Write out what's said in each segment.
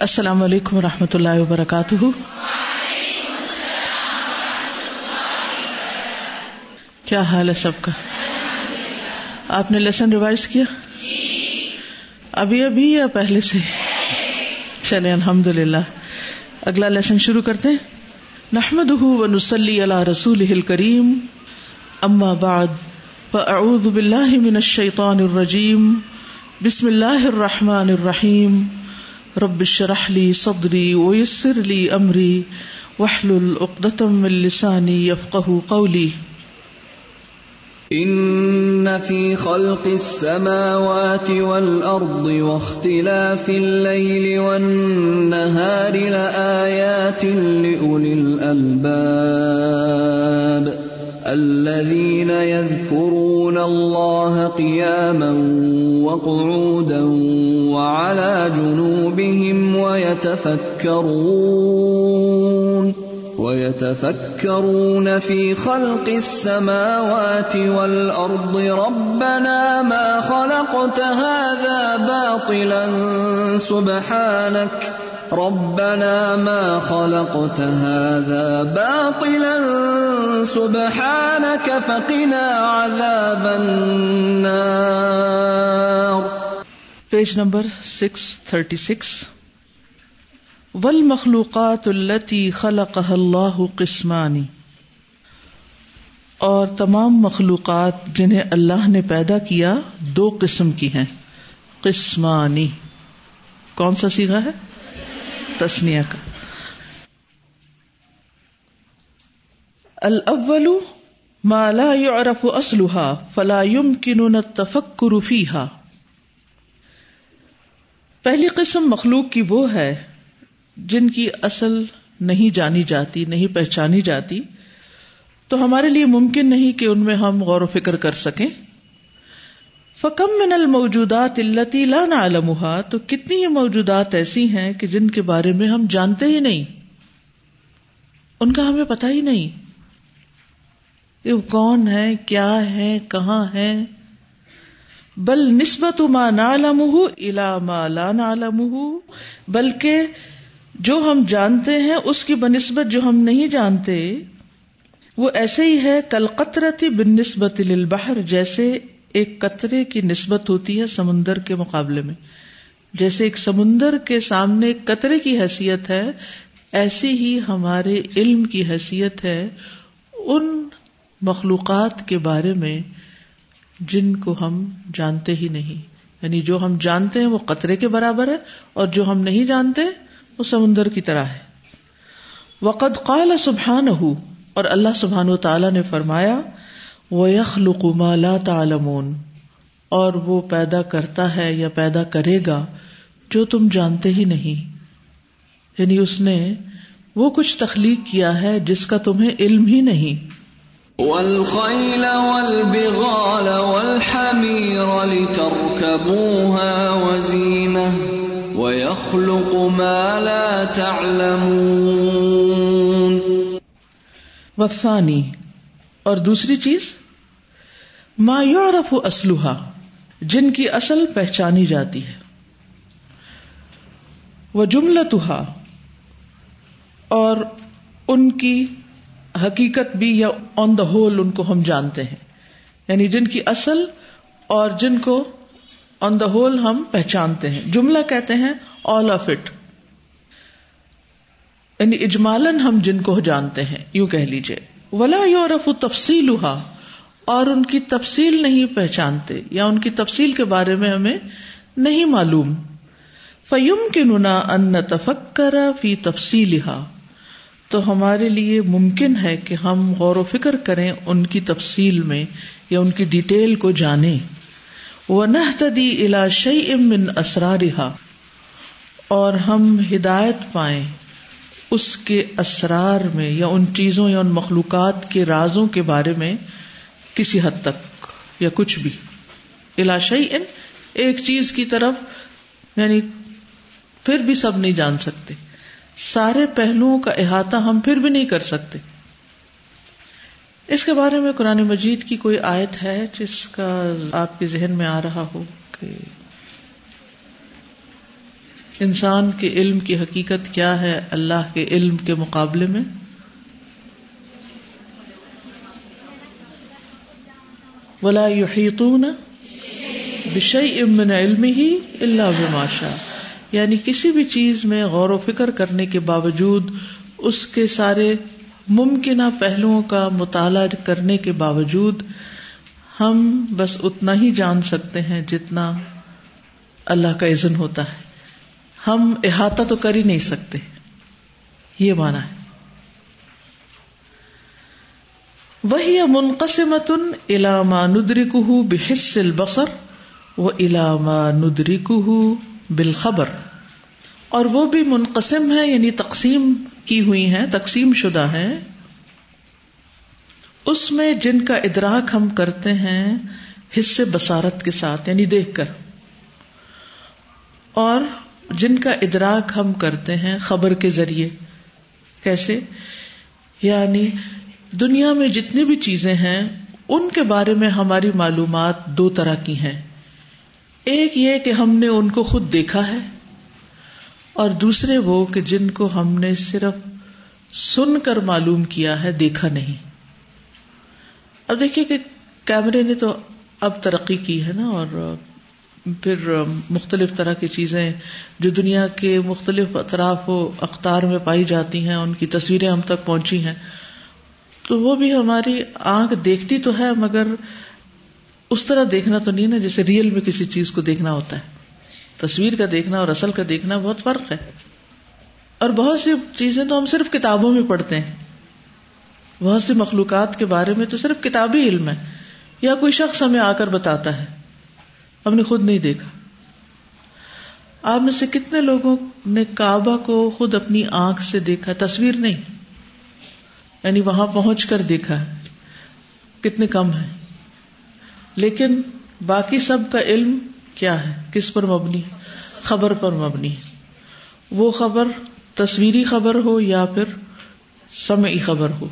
السلام علیکم و رحمۃ اللہ وبرکاتہ۔ کیا حال ہے سب کا؟ آپ نے لیسن ریوائز کیا؟ ابھی ابھی یا پہلے سے؟ چلے الحمد للہ اگلا لیسن شروع کرتے نحمد نسلی اللہ رسول کریم اما بعد، فاعوذ باللہ من الشیطان الرجیم۔ بسم اللہ الرحمن الرحیم۔ رب اشرح لي صدري ويسر لي امري واحلل عقدة من لساني يفقهوا قولي. ان في خلق السماوات والارض واختلاف الليل والنهار لآيات لاولي الالباب الذين يذكرون الله قياما وقعودا وعلى جنوبهم ويتفكرون ويتفكرون في خلق السماوات والارض ربنا ما خلقت هذا باطلا سبحانك ربنا ما خلقت هذا باطلا سبحانك فقنا عذاب النار page number six thirty six ول مخلوقات التی خلق اللہ قسمانی۔ اور تمام مخلوقات جنہیں اللہ نے پیدا کیا دو قسم کی ہیں۔ قسمانی۔ کون سا سیگا ہے؟ تسنیا کا۔ الاول ما لا يعرف اصلها فلا يمكن التفكر فيها۔ پہلی قسم مخلوق کی وہ ہے جن کی اصل نہیں جانی جاتی، نہیں پہچانی جاتی، تو ہمارے لیے ممکن نہیں کہ ان میں ہم غور و فکر کر سکیں۔ فکم من الموجودات التی لا نعلمها؟ تو کتنی یہ موجودات ایسی ہیں کہ جن کے بارے میں ہم جانتے ہی نہیں۔ ان کا ہمیں پتہ ہی نہیں۔ کہ وہ کون ہے، کیا ہے، کہاں ہے بل نسبت ما نعلمه الى ما لا نعلمه، بلکہ جو ہم جانتے ہیں، اس کی بنسبت جو ہم نہیں جانتے، وہ ایسے ہی ہے کل قطرتی بن نسبت للبحر، جیسے ایک قطرے کی نسبت ہوتی ہے سمندر کے مقابلے میں۔ جیسے ایک سمندر کے سامنے ایک قطرے کی حیثیت ہے، ایسی ہی ہمارے علم کی حیثیت ہے ان مخلوقات کے بارے میں جن کو ہم جانتے ہی نہیں۔ یعنی جو ہم جانتے ہیں وہ قطرے کے برابر ہے اور جو ہم نہیں جانتے وہ سمندر کی طرح ہے۔ وقد قال سبحان اور اللہ سبحان و تعالی نے فرمایا وہ یخلق ما لا تعلمون، اور وہ پیدا کرتا ہے یا پیدا کرے گا جو تم جانتے ہی نہیں۔ یعنی اس نے وہ کچھ تخلیق کیا ہے جس کا تمہیں علم ہی نہیں۔ والخيل والبغال والحمير لتركبوها وزينة۔ ويخلق ما لا تعلمون والثاني، اور دوسری چیز؟ ما يعرف اصلها جن کی اصل پہچانی جاتی ہے۔ وہ جملتها اور ان کی حقیقت بھی یا آن دا ہول ان کو ہم جانتے ہیں۔ یعنی جن کی اصل اور جن کو آن دا ہول ہم پہچانتے ہیں۔ جملہ کہتے ہیں آل آف اٹ یعنی اجمالن ہم جن کو جانتے ہیں، یوں کہہ لیجیے ولا یورف تفصیل اور ان کی تفصیل نہیں پہچانتے، یا ان کی تفصیل کے بارے میں ہمیں نہیں معلوم۔ فیم کے ننا ان تفکر فی تفصیل تو ہمارے لیے ممکن ہے کہ ہم غور و فکر کریں ان کی تفصیل میں، یا ان کی ڈیٹیل کو جانیں۔ وہ نہ تدی شعی امن اسرار اور ہم ہدایت پائیں اس کے اسرار میں یا ان چیزوں یا ان مخلوقات کے رازوں کے بارے میں کسی حد تک یا کچھ بھی۔ الاشئی ان ایک چیز کی طرف یعنی پھر بھی سب نہیں جان سکتے۔ سارے پہلوؤں کا احاطہ ہم پھر بھی نہیں کر سکتے۔ اس کے بارے میں قرآن مجید کی کوئی آیت ہے جس کا آپ کے ذہن میں آ رہا ہو کہ انسان کے علم کی حقیقت کیا ہے اللہ کے علم کے مقابلے میں؟ ولا یحیطون بشیء من علمه الا بما شاء۔ یعنی کسی بھی چیز میں غور و فکر کرنے کے باوجود اس کے سارے ممکنہ پہلوؤں کا مطالعہ کرنے کے باوجود ہم بس اتنا ہی جان سکتے ہیں جتنا اللہ کا عزن ہوتا ہے۔ ہم احاطہ تو کر ہی نہیں سکتے۔ یہ مانا ہے۔ وہی منقسمت علامہ ندرک بحس البصر و علامہ ندرک بالخبر۔ اور وہ بھی منقسم ہے یعنی تقسیم کی ہوئی ہیں، تقسیم شدہ ہے اس میں جن کا ادراک ہم کرتے ہیں حصے بسارت کے ساتھ یعنی دیکھ کر۔ اور جن کا ادراک ہم کرتے ہیں خبر کے ذریعے۔ کیسے؟ یعنی دنیا میں جتنی بھی چیزیں ہیں، ان کے بارے میں ہماری معلومات دو طرح کی ہیں۔ ایک یہ کہ ہم نے ان کو خود دیکھا ہے، اور دوسرے وہ کہ جن کو ہم نے صرف سن کر معلوم کیا ہے، دیکھا نہیں۔ اب دیکھیے کہ کیمرے نے تو اب ترقی کی ہے نا، اور پھر مختلف طرح کی چیزیں جو دنیا کے مختلف اطراف و اختار میں پائی جاتی ہیں، ان کی تصویریں ہم تک پہنچی ہیں۔ تو وہ بھی ہماری آنکھ دیکھتی تو ہے، مگر اس طرح دیکھنا تو نہیں نا جیسے ریئل میں کسی چیز کو دیکھنا ہوتا ہے۔ تصویر کا دیکھنا اور اصل کا دیکھنا بہت فرق ہے۔ اور بہت سی چیزیں تو ہم صرف کتابوں میں پڑھتے ہیں۔ بہت سی مخلوقات کے بارے میں تو صرف کتابی علم ہے، یا کوئی شخص ہمیں آ کر بتاتا ہے۔ ہم نے خود نہیں دیکھا۔ آپ میں سے کتنے لوگوں نے کعبہ کو خود اپنی آنکھ سے دیکھا؟ تصویر نہیں۔ یعنی وہاں پہنچ کر دیکھا کتنے کم ہے لیکن باقی سب کا علم کیا ہے؟ کس پر مبنی؟ ہے خبر پر مبنی۔ ہے وہ خبر تصویری خبر ہو یا پھر سمعی خبر ہو؟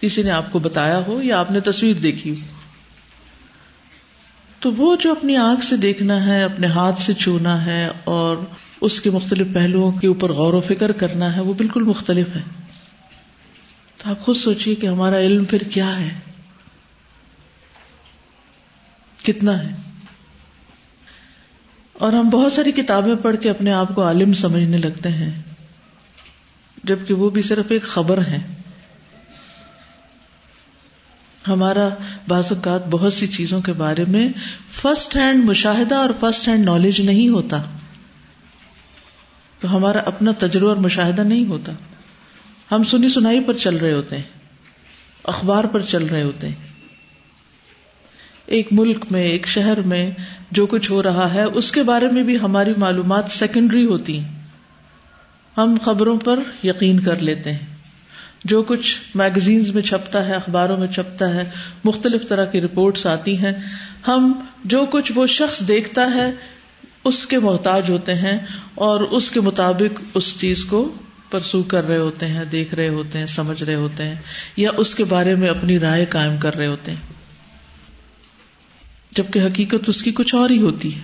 کسی نے آپ کو بتایا ہو یا آپ نے تصویر دیکھی ہو؟ تو وہ جو اپنی آنکھ سے دیکھنا ہے، اپنے ہاتھ سے چھونا ہے اور اس کے مختلف پہلوؤں کے اوپر غور و فکر کرنا ہے، وہ بالکل مختلف ہے۔ تو آپ خود سوچیے کہ ہمارا علم پھر کیا ہے؟ کتنا ہے؟ اور ہم بہت ساری کتابیں پڑھ کے اپنے آپ کو عالم سمجھنے لگتے ہیں، جبکہ وہ بھی صرف ایک خبر ہے۔ ہمارا بعض اوقات بہت سی چیزوں کے بارے میں فرسٹ ہینڈ مشاہدہ اور فرسٹ ہینڈ نالج نہیں ہوتا۔ تو ہمارا اپنا تجربہ اور مشاہدہ نہیں ہوتا۔ ہم سنی سنائی پر چل رہے ہوتے ہیں۔ اخبار پر چل رہے ہوتے ہیں۔ ایک ملک میں، ایک شہر میں جو کچھ ہو رہا ہے، اس کے بارے میں بھی ہماری معلومات سیکنڈری ہوتی ہیں۔ ہم خبروں پر یقین کر لیتے ہیں۔ جو کچھ میگزینز میں چھپتا ہے، اخباروں میں چھپتا ہے، مختلف طرح کی رپورٹس آتی ہیں۔ ہم جو کچھ وہ شخص دیکھتا ہے، اس کے محتاج ہوتے ہیں اور اس کے مطابق اس چیز کو پرسو کر رہے ہوتے ہیں، دیکھ رہے ہوتے ہیں، سمجھ رہے ہوتے ہیں، یا اس کے بارے میں اپنی رائے قائم کر رہے ہوتے ہیں۔ جبکہ حقیقت اس کی کچھ اور ہی ہوتی ہے۔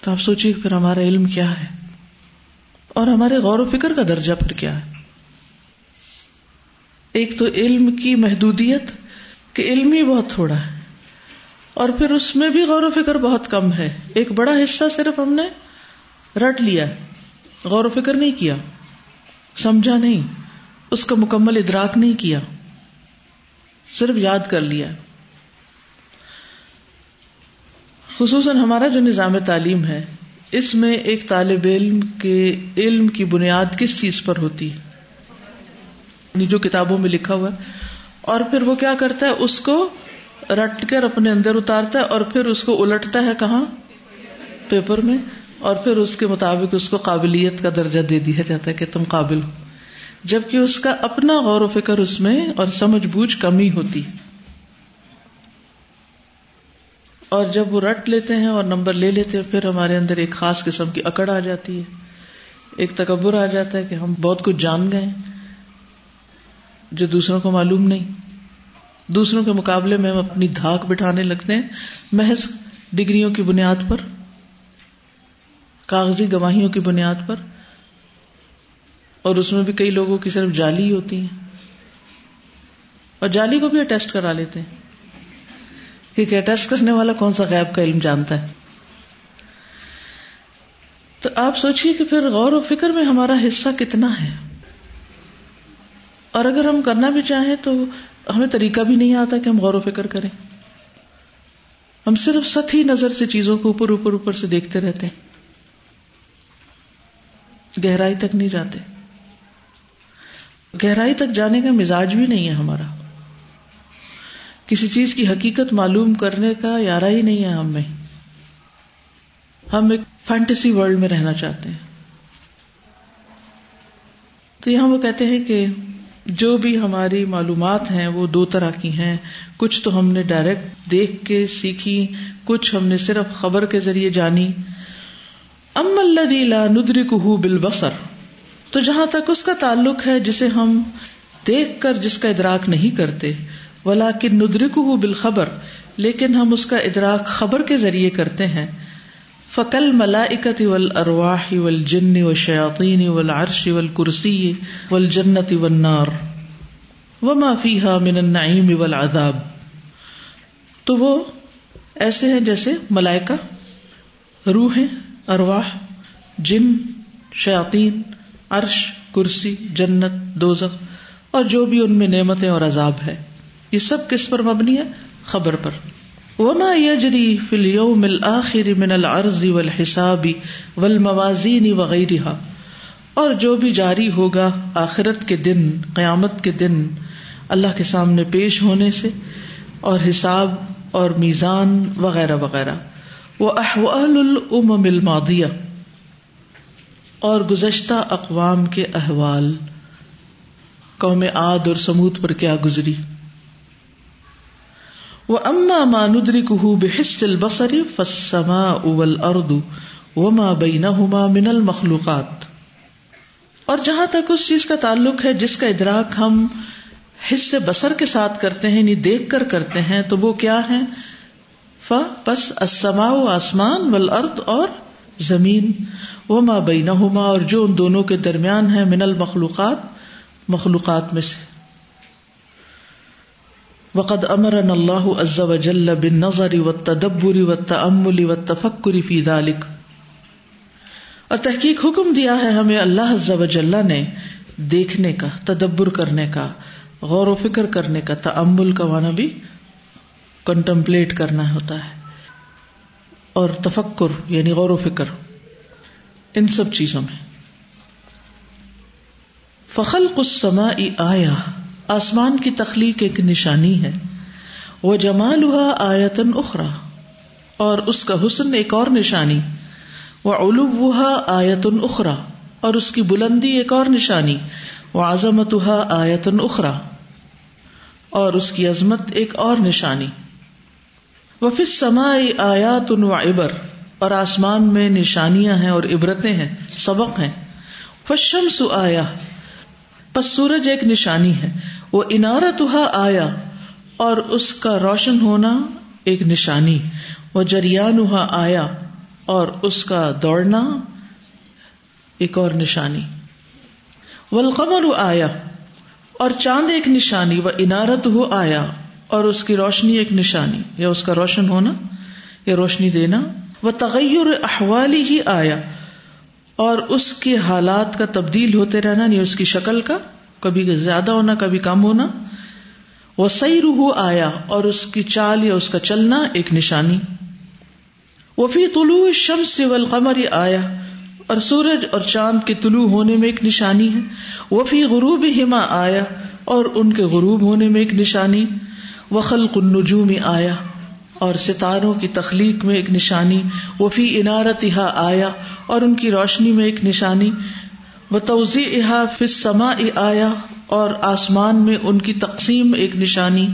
تو آپ سوچیے پھر ہمارا علم کیا ہے؟ اور ہمارے غور و فکر کا درجہ پھر کیا ہے؟ ایک تو علم کی محدودیت کہ علم ہی بہت تھوڑا ہے، اور پھر اس میں بھی غور و فکر بہت کم ہے۔ ایک بڑا حصہ صرف ہم نے رٹ لیا غور و فکر نہیں کیا، سمجھا نہیں، اس کا مکمل ادراک نہیں کیا، صرف یاد کر لیا۔ خصوصاً ہمارا جو نظام تعلیم ہے اس میں ایک طالب علم کے علم کی بنیاد کس چیز پر ہوتی ہے؟ یعنی جو کتابوں میں لکھا ہوا ہے۔ اور پھر وہ کیا کرتا ہے؟ اس کو رٹ کر اپنے اندر اتارتا ہے اور پھر اس کو الٹتا ہے کہاں؟ پیپر میں۔ اور پھر اس کے مطابق اس کو قابلیت کا درجہ دے دیا جاتا ہے کہ تم قابل ہو۔ جبکہ اس کا اپنا غور و فکر اس میں اور سمجھ بوجھ کمی ہوتی۔ اور جب وہ رٹ لیتے ہیں اور نمبر لے لیتے ہیں، پھر ہمارے اندر ایک خاص قسم کی اکڑ آ جاتی ہے۔ ایک تکبر آ جاتا ہے کہ ہم بہت کچھ جان گئے جو دوسروں کو معلوم نہیں۔ دوسروں کے مقابلے میں ہم اپنی دھاک بٹھانے لگتے ہیں، محض ڈگریوں کی بنیاد پر، کاغذی گواہیوں کی بنیاد پر۔ اور اس میں بھی کئی لوگوں کی صرف جالی ہوتی ہیں۔ اور جالی کو بھی اٹیسٹ کرا لیتے ہیں۔ کیونکہ اٹیسٹ کرنے والا کون سا غیب کا علم جانتا ہے؟ تو آپ سوچیے کہ پھر غور و فکر میں ہمارا حصہ کتنا ہے؟ اور اگر ہم کرنا بھی چاہیں تو ہمیں طریقہ بھی نہیں آتا کہ ہم غور و فکر کریں۔ ہم صرف سطحی نظر سے چیزوں کو اوپر اوپر اوپر سے دیکھتے رہتے ہیں۔ گہرائی تک نہیں جاتے۔ گہرائی تک جانے کا مزاج بھی نہیں ہے ہمارا۔ کسی چیز کی حقیقت معلوم کرنے کا یارہ ہی نہیں ہے ہم میں۔ ہم ایک فینٹیسی ورلڈ میں رہنا چاہتے ہیں۔ تو یہاں وہ کہتے ہیں کہ جو بھی ہماری معلومات ہیں وہ دو طرح کی ہیں۔ کچھ تو ہم نے ڈائریکٹ دیکھ کے سیکھی، کچھ ہم نے صرف خبر کے ذریعے جانی۔ ام اللہ ندرک بال بسر تو جہاں تک اس کا تعلق ہے جسے ہم دیکھ کر جس کا ادراک نہیں کرتے ولاکن ندرک ہو بالخبر، لیکن ہم اس کا ادراک خبر کے ذریعے کرتے ہیں۔ فقل ملائکت ول ارواہ ول جن و شیاطین ول عرش ول کرسی ول جنت و نار و معافی ہا من النعیم والعذاب۔ تو وہ ایسے ہیں جیسے ملائکہ، روحیں، ارواح، جن، شیاطین، عرش، کرسی، جنت، دوزخ، اور جو بھی ان میں نعمتیں اور عذاب ہے۔ یہ سب کس پر مبنی ہے؟ خبر پر۔ وما يجري في اليوم الاخر من العرض والحساب والموازين وغيرها۔ اور جو بھی جاری ہوگا آخرت کے دن، قیامت کے دن، اللہ کے سامنے پیش ہونے سے، اور حساب اور میزان وغیرہ وغیرہ۔ وہ احوال الامم الماضیہ اور گزشتہ اقوام کے احوال۔ قوم عاد اور سمود پر کیا گزری؟ وہ اما ماندری کہو بحس البصری فسما اول اردو و ماں بینہما من المخلوقات۔ اور جہاں تک اس چیز کا تعلق ہے، جس کا ادراک ہم حصے بسر کے ساتھ کرتے ہیں یعنی دیکھ کر کرتے ہیں، تو وہ کیا ہے؟ ف پس اسما آسمان ول ارد اور زمین۔ وہ ماں بینہما اور جو ان دونوں کے درمیان ہے، من المخلوقات، مخلوقات میں سے۔ وقد امرن اللہ عز وجل بالنظر والتدبر والتأمل والتفکر فی ذلك اور تحقیق حکم دیا ہے ہمیں اللہ عز وجل نے دیکھنے کا، تدبر کرنے کا، غور و فکر کرنے کا تعمل کا معنی بھی کنٹمپلیٹ کرنا ہوتا ہے۔ اور تفکر یعنی غور و فکر، ان سب چیزوں میں۔ فخل السماء آیا آسمان کی تخلیق ایک نشانی ہے۔ وہ جمال ہوا آیتن اخرا اور اس کا حسن ایک اور نشانی۔ وہ علوب آیتن اخرا اور اس کی بلندی ایک اور نشانی۔ وہ عظمت آیتن اخرا اور اس کی عظمت ایک اور نشانی۔ وہ سما آیات و عبر۔ اور آسمان میں نشانیاں ہیں اور عبرتیں ہیں، سبق ہیں۔ فشم سو آیا پس سورج ایک نشانی ہے۔ وہ انارت آیا اور اس کا روشن ہونا ایک نشانی، وہ جریان آیا اور اس کا دوڑنا ایک اور نشانی۔ ولقمر آیا اور چاند ایک نشانی، وہ انارت ہو آیا اور اس کی روشنی ایک نشانی۔ یا اس کا روشن ہونا یا روشنی دینا۔ وہ تغیر احوالی ہی آیا اور اس کے حالات کا تبدیل ہوتے رہنا نہیں اس کی شکل کا کبھی زیادہ ہونا کبھی کم ہونا۔ وہ صحیح روح آیا اور اس کی چال یا اس کا چلنا ایک نشانی۔ وہ فی طلوع شمس والقمر آیا اور سورج اور چاند کے طلوع ہونے میں ایک نشانی ہے۔ وہ فی غروب ہما آیا اور ان کے غروب ہونے میں ایک نشانی۔ وہ خلق النجوم آیا اور ستاروں کی تخلیق میں ایک نشانی۔ وہ فی انارت آیا اور ان کی روشنی میں ایک نشانی۔ وہ توضی احا فما آیا اور آسمان میں ان کی تقسیم ایک نشانی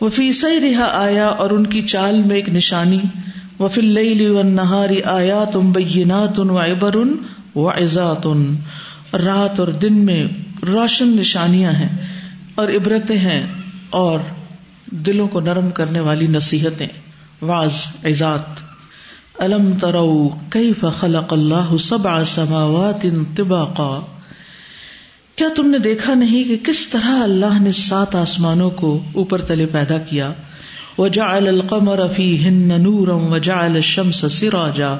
وہ فیصئی رہا آیا اور ان کی چال میں ایک نشانی وہ فل نہاری آیا تم بینات و ابر ان و ایزات ان رات اور دن میں روشن نشانیاں ہیں اور عبرتیں ہیں اور دلوں کو نرم کرنے والی نصیحتیں۔ واز ایزات الم ترو کئی خلق اللہ سبع سماوات طباقا؟ کیا تم نے دیکھا نہیں کہ کس طرح اللہ نے سات آسمانوں کو اوپر تلے پیدا کیا؟ وجعل القمر فيهن نورا وجعل الشمس سراجا۔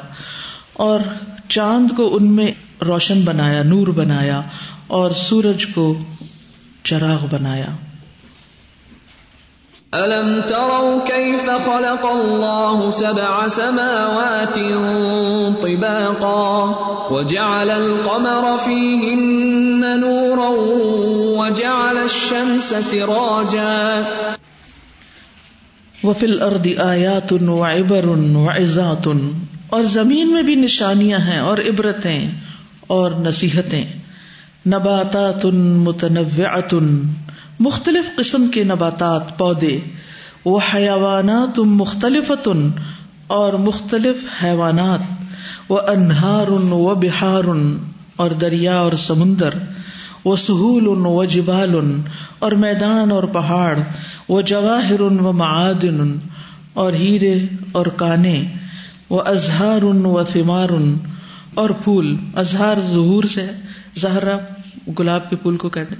اور چاند کو ان میں روشن بنایا، نور بنایا، اور سورج کو چراغ بنایا۔ الم تروا كيف خلق الله سبع سماوات طباقا وجعل القمر فيهن نورا وجعل الشمس سراجا وفي الارض آیات وعبر وعظات اور زمین میں بھی نشانیاں ہیں اور عبرتیں اور نصیحتیں نباتات متنوعات مختلف قسم کے نباتات، پودے۔ وہ حیوانات مختلف اور مختلف حیوانات۔ وہ انہار و بہار اور دریا اور سمندر۔ وہ سہول ان و جبال اور میدان اور پہاڑ۔ وہ جواہر و معدن اور ہیرے اور کانے۔ وہ اظہار و ثمار اور پھول۔ اظہار ظہور سے زہرا گلاب کے پھول کو کہتے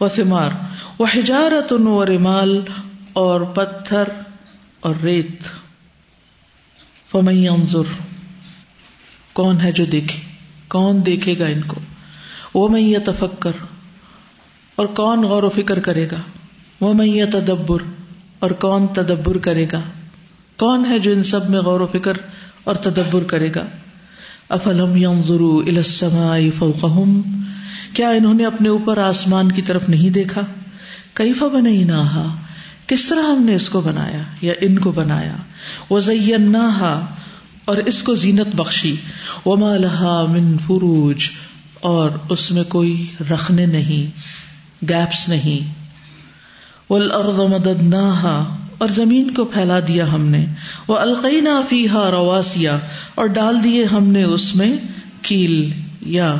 وہ ثمار وہ ہجارت و رمال اور پتھر اور ریت۔ فمئی انظر کون ہے جو دیکھے؟ کون دیکھے گا ان کو؟ وہ میں یہ تفکر اور کون غور و فکر کرے گا؟ وہ میں یہ تدبر اور کون تدبر کرے گا؟ کون ہے جو ان سب میں غور و فکر اور تدبر کرے گا؟ افلم ينظروا الى السماء فوقهم؟ کیا انہوں نے اپنے اوپر آسمان کی طرف نہیں دیکھا؟ کیفا بنیناہا؟ کس طرح ہم نے اس کو بنایا یا ان کو بنایا؟ وزیناہا، اور اس کو زینت بخشی۔ وما لها من فروج، اور اس میں کوئی رکھنے نہیں گیپس نہیں۔ والارض مددناہا، اور زمین کو پھیلا دیا ہم نے۔ وہ القینا فیحا رواسیا اور ڈال دیے ہم نے اس میں کیل یا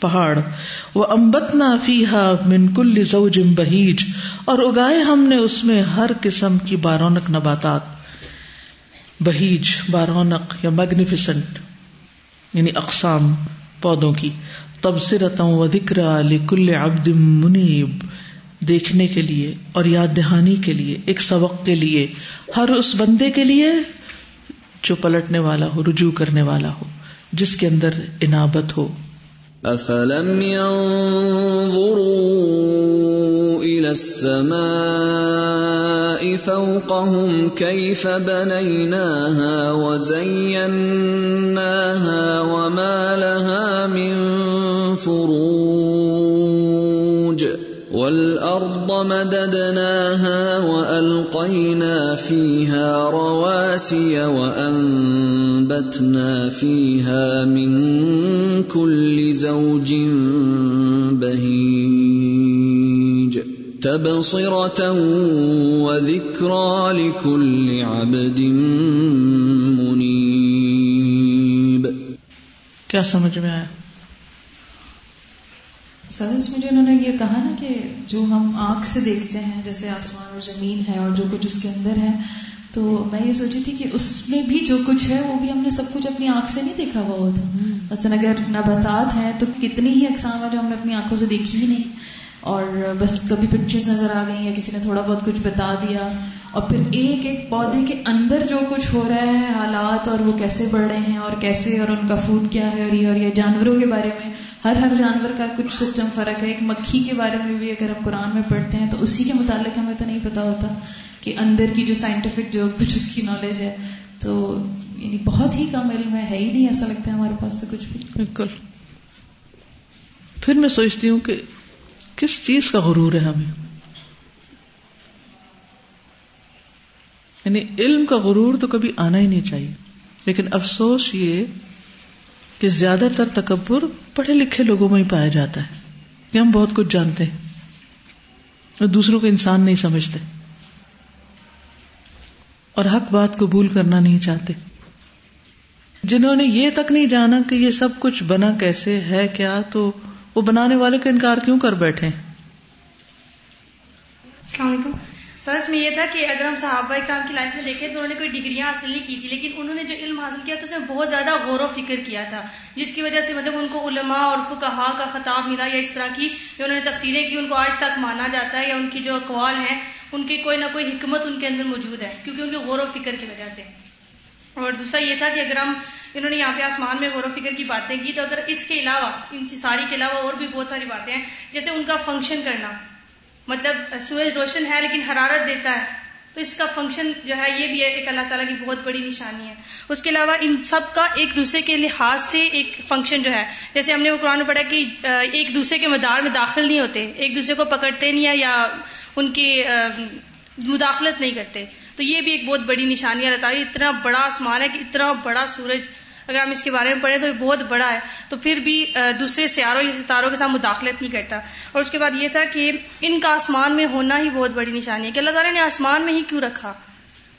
پہاڑ۔ وہ امبت نا فیحا من کل بہیج اور اگائے ہم نے اس میں ہر قسم کی بارونق نباتات۔ بہیج، بارونق یا میگنیفیسنٹ یعنی اقسام پودوں کی۔ تبصرتوں و ذکر لکل عبد منیب۔ دیکھنے کے لیے اور یاد دہانی کے لیے، ایک سبق کے لیے۔ ہر اس بندے کے لیے جو پلٹنے والا ہو، رجوع کرنے والا ہو، جس کے اندر انابت ہو۔ افلم ينظروا الى السماء فوقهم كيف بنيناها وزيناها وما لها من فروج والارض مددناها والقينا فيها رواسي وانبتنا فيها من كل زوج بهيج تبصره وذكرى لكل عبد منيب کیا سمجھ میں آیا؟ سر اس میں جو انہوں نے یہ کہا نا کہ جو ہم آنکھ سے دیکھتے ہیں جیسے آسمان اور زمین ہے اور جو کچھ اس کے اندر ہے تو میں یہ سوچی تھی کہ اس میں بھی جو کچھ ہے وہ بھی ہم نے سب کچھ اپنی آنکھ سے نہیں دیکھا ہوا ہوتا۔ مثلاً اگر نباتات ہیں تو کتنی ہی اقسام ہے جو ہم نے اپنی آنکھوں سے دیکھی ہی نہیں۔ اور بس کبھی پکچرز نظر آ گئی یا کسی نے تھوڑا بہت کچھ بتا دیا۔ اور پھر ایک ایک پودے کے اندر جو کچھ ہو رہا ہے، حالات اور وہ کیسے بڑھ رہے ہیں اور کیسے اور ان کا فوڈ کیا ہے اور یہ اور یہ جانوروں کے بارے میں۔ ہر ہر جانور کا کچھ سسٹم فرق ہے۔ ایک مکھی کے بارے میں بھی اگر ہم قرآن میں پڑھتے ہیں تو اسی کے متعلق ہمیں تو نہیں پتا ہوتا کہ اندر کی جو سائنٹیفک جو کچھ اس کی نالج ہے۔ تو یعنی بہت ہی کم علم ہے ہی نہیں ایسا لگتا ہے ہمارے پاس تو کچھ بھی۔ بالکل۔ پھر میں سوچتی ہوں کہ کس چیز کا غرور ہے ہمیں؟ یعنی علم کا غرور تو کبھی آنا ہی نہیں چاہیے۔ لیکن افسوس یہ کہ زیادہ تر تکبر پڑھے لکھے لوگوں میں ہی پایا جاتا ہے کہ ہم بہت کچھ جانتے ہیں اور دوسروں کو انسان نہیں سمجھتے۔ اور حق بات قبول کرنا نہیں چاہتے۔ جنہوں نے یہ تک نہیں جانا کہ یہ سب کچھ بنا کیسے ہے، کیا تو وہ بنانے والے کا انکار کیوں کر بیٹھے السلام علیکم۔ سرس میں یہ تھا کہ اگر ہم صحابہ اکرام کی لائف میں دیکھیں تو انہوں نے کوئی ڈگریاں حاصل نہیں کی تھی، لیکن انہوں نے جو علم حاصل کیا تھا اس میں بہت زیادہ غور و فکر کیا تھا، جس کی وجہ سے مطلب ان کو علماء اور فقہا کا خطاب ملا یا اس طرح کی جو انہوں نے تفصیلیں کی، ان کو آج تک مانا جاتا ہے یا ان کی جو اقوال ہیں، ان کی کوئی نہ کوئی حکمت ان کے اندر موجود ہے، کیونکہ ان کے غور و فکر کی وجہ سے۔ اور دوسرا یہ تھا کہ اگر ہم، انہوں نے یہاں پہ آسمان میں غور و فکر کی باتیں کی تو اگر اس کے علاوہ، ان ساری کے علاوہ اور بھی بہت ساری باتیں ہیں، جیسے ان کا فنکشن کرنا۔ مطلب سورج روشن ہے لیکن حرارت دیتا ہے، تو اس کا فنکشن جو ہے یہ بھی ایک اللہ تعالیٰ کی بہت بڑی نشانی ہے۔ اس کے علاوہ ان سب کا ایک دوسرے کے لحاظ سے ایک فنکشن جو ہے، جیسے ہم نے وہ قرآن میں پڑھا کہ ایک دوسرے کے مدار میں داخل نہیں ہوتے، ایک دوسرے کو پکڑتے نہیں ہے یا ان کی مداخلت نہیں کرتے۔ تو یہ بھی ایک بہت بڑی نشانی ہے۔ اللہ تعالیٰ، اتنا بڑا آسمان ہے کہ اتنا بڑا سورج اگر ہم اس کے بارے میں پڑھیں تو یہ بہت بڑا ہے۔ تو پھر بھی دوسرے سیاروں یا ستاروں کے ساتھ مداخلت نہیں کرتا۔ اور اس کے بعد یہ تھا کہ ان کا آسمان میں ہونا ہی بہت بڑی نشانی ہے کہ اللہ تعالیٰ نے آسمان میں ہی کیوں رکھا؟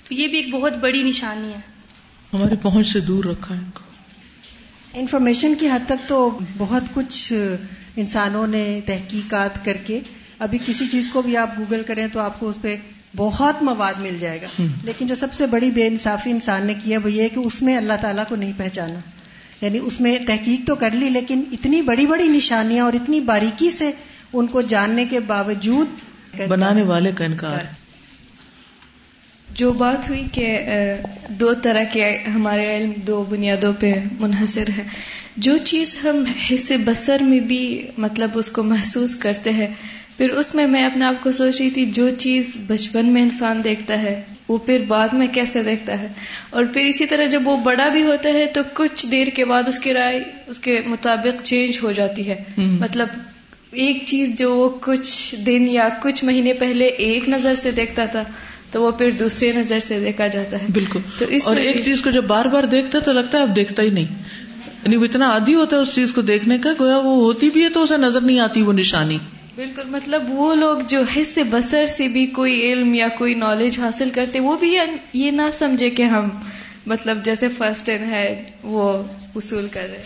تو یہ بھی ایک بہت بڑی نشانی ہے۔ ہماری پہنچ سے دور رکھا ان کو۔ انفارمیشن کی حد تک تو بہت کچھ انسانوں نے تحقیقات کر کے ابھی کسی چیز کو بھی آپ گوگل کریں تو آپ کو اس پہ بہت مواد مل جائے گا۔ لیکن جو سب سے بڑی بے انصافی انسان نے کیا وہ یہ کہ اس میں اللہ تعالیٰ کو نہیں پہچانا۔ یعنی اس میں تحقیق تو کر لی لیکن اتنی بڑی بڑی نشانیاں اور اتنی باریکی سے ان کو جاننے کے باوجود بنانے والے کا انکار۔ جو بات ہوئی کہ دو طرح کے ہمارے علم دو بنیادوں پہ منحصر ہے۔ جو چیز ہم حصے بسر میں بھی مطلب اس کو محسوس کرتے ہیں پھر اس میں میں اپنے آپ کو سوچ رہی تھی جو چیز بچپن میں انسان دیکھتا ہے وہ پھر بعد میں کیسے دیکھتا ہے؟ اور پھر اسی طرح جب وہ بڑا بھی ہوتا ہے تو کچھ دیر کے بعد اس کی رائے اس کے مطابق چینج ہو جاتی ہے۔ مطلب ایک چیز جو وہ کچھ دن یا کچھ مہینے پہلے ایک نظر سے دیکھتا تھا تو وہ پھر دوسری نظر سے دیکھا جاتا ہے۔ بالکل۔ تو اس اور ایک چیز کو جب بار بار دیکھتا تو لگتا ہے اب دیکھتا ہی نہیں۔ یعنی وہ اتنا عادی ہوتا ہے اس چیز کو دیکھنے کا گویا وہ ہوتی بھی ہے تو اسے نظر نہیں آتی وہ نشانی۔ بالکل مطلب وہ لوگ جو حص بسر سے بھی کوئی علم یا کوئی نالج حاصل کرتے وہ بھی یہ نہ سمجھے کہ ہم مطلب جیسے فرسٹ ہے وہ اصول کر رہے